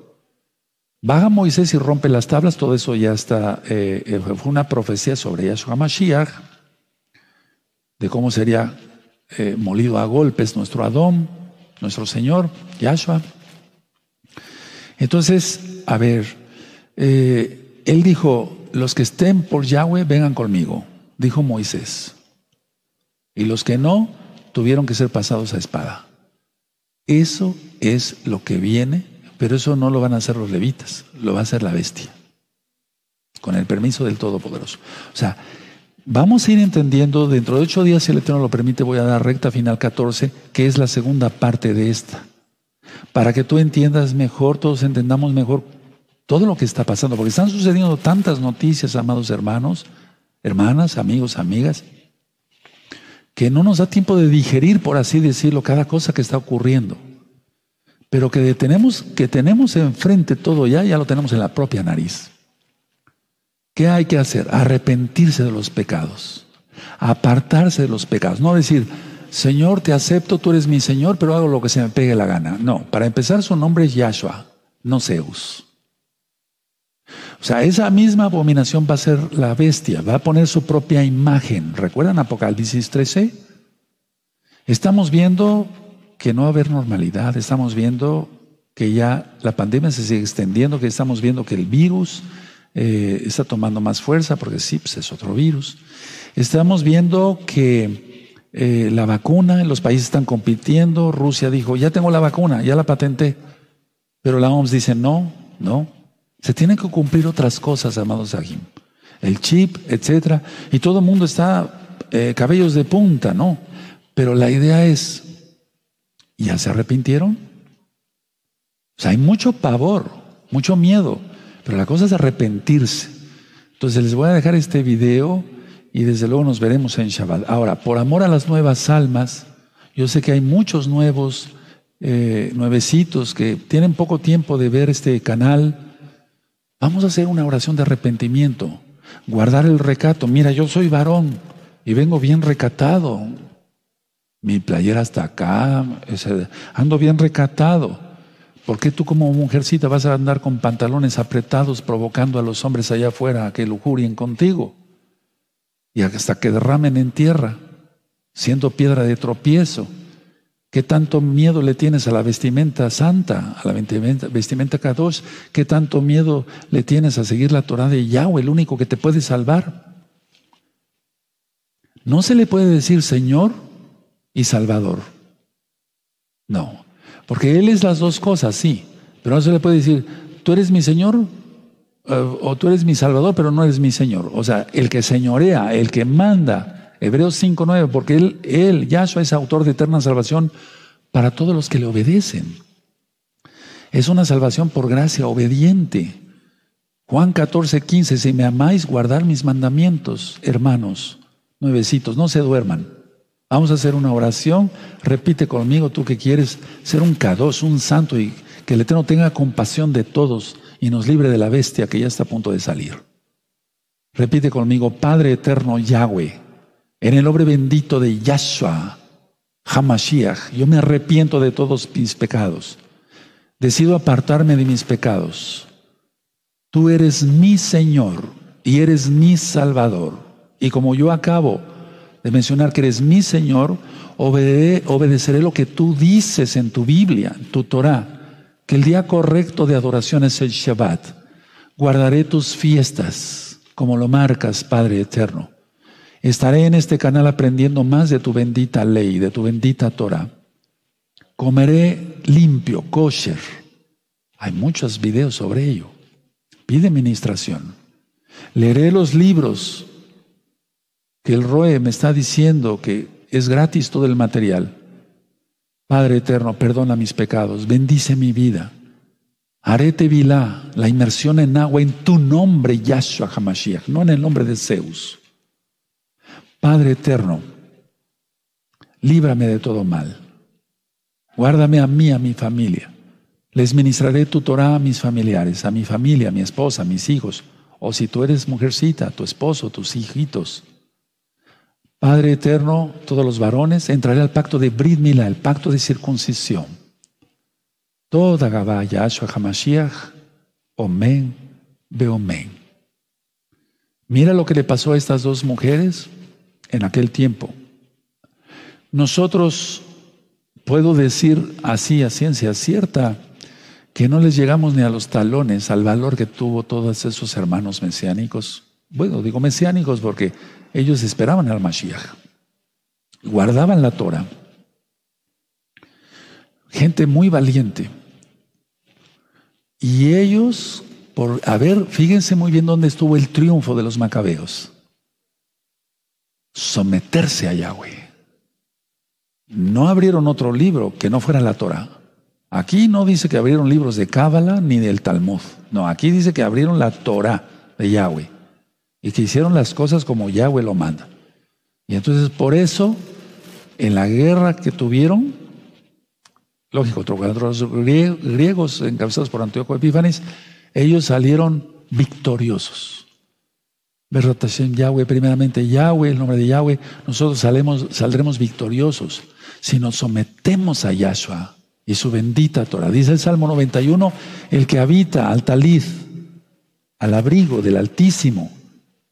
baja Moisés y rompe las tablas, todo eso ya está, eh, eh, fue una profecía sobre Yahshua Mashiach, de cómo sería eh, molido a golpes nuestro Adón, nuestro Señor, Yahshua. Entonces, a ver, él dijo, los que estén por Yahweh vengan conmigo, dijo Moisés. Y los que no, tuvieron que ser pasados a espada. Eso es lo que viene, pero eso no lo van a hacer los levitas, lo va a hacer la bestia, con el permiso del Todopoderoso. O sea, vamos a ir entendiendo, dentro de ocho días, si el Eterno lo permite, voy a dar recta final 14, que es la segunda parte de esta. Para que tú entiendas mejor, todos entendamos mejor todo lo que está pasando, porque están sucediendo tantas noticias, amados hermanos, hermanas, amigos, amigas, que no nos da tiempo de digerir, por así decirlo, cada cosa que está ocurriendo. Pero que tenemos, que tenemos enfrente todo ya, ya lo tenemos en la propia nariz. ¿Qué hay que hacer? Arrepentirse de los pecados, apartarse de los pecados, no decir, Señor, te acepto, tú eres mi Señor, pero hago lo que se me pegue la gana. No, para empezar su nombre es Yahshua, no Zeus. O sea, esa misma abominación va a ser la bestia, va a poner su propia imagen. ¿Recuerdan Apocalipsis 13? Estamos viendo que no va a haber normalidad, estamos viendo que ya la pandemia se sigue extendiendo, que estamos viendo que el virus eh, está tomando más fuerza, porque sí, pues es otro virus. Estamos viendo que eh, la vacuna, los países están compitiendo, Rusia dijo, ya tengo la vacuna, ya la patenté, pero la OMS dice, no, no, se tienen que cumplir otras cosas, amados Sahim. El chip, etcétera. Y todo el mundo está eh, cabellos de punta, ¿no? Pero la idea es, ¿ya se arrepintieron? O sea, hay mucho pavor, mucho miedo, pero la cosa es arrepentirse. Entonces les voy a dejar este video y desde luego nos veremos en Shabbat. Ahora, por amor a las nuevas almas, yo sé que hay muchos nuevos, eh, nuevecitos que tienen poco tiempo de ver este canal Vamos a hacer una oración de arrepentimiento, guardar el recato. Mira, yo soy varón y vengo bien recatado. Mi playera hasta acá, ando bien recatado. ¿Por qué tú como mujercita vas a andar con pantalones apretados provocando a los hombres allá afuera a que lujurien contigo? Y hasta que derramen en tierra, siendo piedra de tropiezo. ¿Qué tanto miedo le tienes a la vestimenta santa, a la vestimenta, vestimenta Kadosh? ¿Qué tanto miedo le tienes a seguir la Torah de Yahweh, el único que te puede salvar? No se le puede decir Señor y Salvador. No, porque Él es las dos cosas, sí, pero no se le puede decir, tú eres mi Señor eh, o tú eres mi Salvador, pero no eres mi Señor. O sea, el que señorea, el que manda, Hebreos 5.9, porque él, él, Yahshua, es autor de eterna salvación para todos los que le obedecen. Es una salvación por gracia, obediente. Juan 14, 15, si me amáis, guardar mis mandamientos, hermanos, nuevecitos, no se duerman. Vamos a hacer una oración, repite conmigo tú que quieres ser un cados, un santo y que el Eterno tenga compasión de todos y nos libre de la bestia que ya está a punto de salir. Repite conmigo, Padre eterno Yahweh, en el nombre bendito de Yahshua, Hamashiach, yo me arrepiento de todos mis pecados. Decido apartarme de mis pecados. Tú eres mi Señor y eres mi Salvador. Y como yo acabo de mencionar que eres mi Señor, obedeceré lo que tú dices en tu Biblia, en tu Torah, que el día correcto de adoración es el Shabbat. Guardaré tus fiestas, como lo marcas, Padre Eterno. Estaré en este canal aprendiendo más de tu bendita ley, de tu bendita Torah. Comeré limpio, kosher. Hay muchos videos sobre ello. Pide ministración. Leeré los libros que el ROE me está diciendo que es gratis todo el material. Padre eterno, perdona mis pecados, bendice mi vida. Haré tevilá, la inmersión en agua en tu nombre, Yahshua HaMashiach, no en el nombre de Zeus. Padre eterno, líbrame de todo mal. Guárdame a mí, a mi familia. Les ministraré tu Torah a mis familiares, a mi familia, a mi esposa, a mis hijos. O si tú eres mujercita, tu esposo, tus hijitos. Padre eterno, todos los varones, entraré al pacto de Brit el pacto de circuncisión. Toda Gabá, Yahshua HaMashiach, Omen, Beomen. Mira lo que le pasó a estas dos mujeres en aquel tiempo. Nosotros, puedo decir así a ciencia cierta, que no les llegamos ni a los talones al valor que tuvo todos esos hermanos mesiánicos. Bueno, digo mesiánicos porque ellos esperaban al Mashiach, guardaban la Torah. Gente muy valiente. Y ellos, por a ver, fíjense muy bien dónde estuvo el triunfo de los macabeos someterse a Yahweh. No abrieron otro libro que no fuera la Torah. Aquí no dice que abrieron libros de Cábala ni del Talmud. No, aquí dice que abrieron la Torah de Yahweh y que hicieron las cosas como Yahweh lo manda. Y entonces por eso, en la guerra que tuvieron, lógico, los griegos encabezados por Antíoco Epífanes, ellos salieron victoriosos. Berrotación Yahweh, primeramente Yahweh, el nombre de Yahweh, nosotros saldremos victoriosos si nos sometemos a Yahshua y su bendita Torah. Dice el Salmo 91, el que habita al taliz, al abrigo del Altísimo,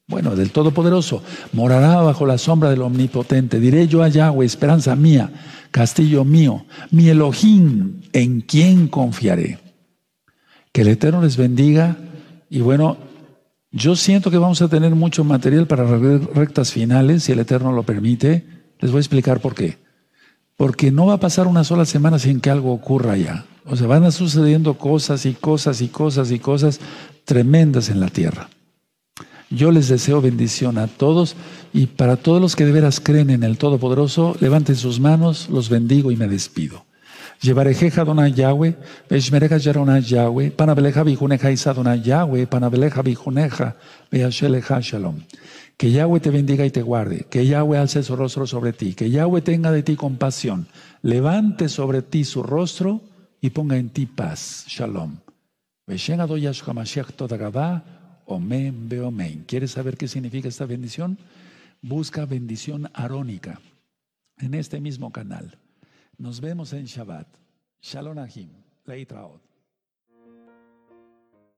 bueno, del Todopoderoso, morará bajo la sombra del Omnipotente. Diré yo a Yahweh, esperanza mía, castillo mío, mi Elohim, en quien confiaré. Que el Eterno les bendiga y bueno, yo siento que vamos a tener mucho material para rectas finales, si el Eterno lo permite. Les voy a explicar por qué. Porque no va a pasar una sola semana sin que algo ocurra ya. O sea, van a sucediendo cosas y cosas y cosas y cosas tremendas en la tierra. Yo les deseo bendición a todos y para todos los que de veras creen en el Todopoderoso, levanten sus manos, los bendigo y me despido. Llevarejeja dona Yahweh, Veshmereja Yarona Yahweh, Panabeleja Bijuneja Isadona Yahweh, Panabeleja Bijuneja, Beasheleja Shalom. Que Yahweh te bendiga y te guarde, que Yahweh alce su rostro sobre ti, que Yahweh tenga de ti compasión, levante sobre ti su rostro y ponga en ti paz. Shalom. Omen Beomen. ¿Quieres saber qué significa esta bendición? Busca bendición arónica en este mismo canal. Nos vemos en Shabbat. Shalom Ahim. Leitraot.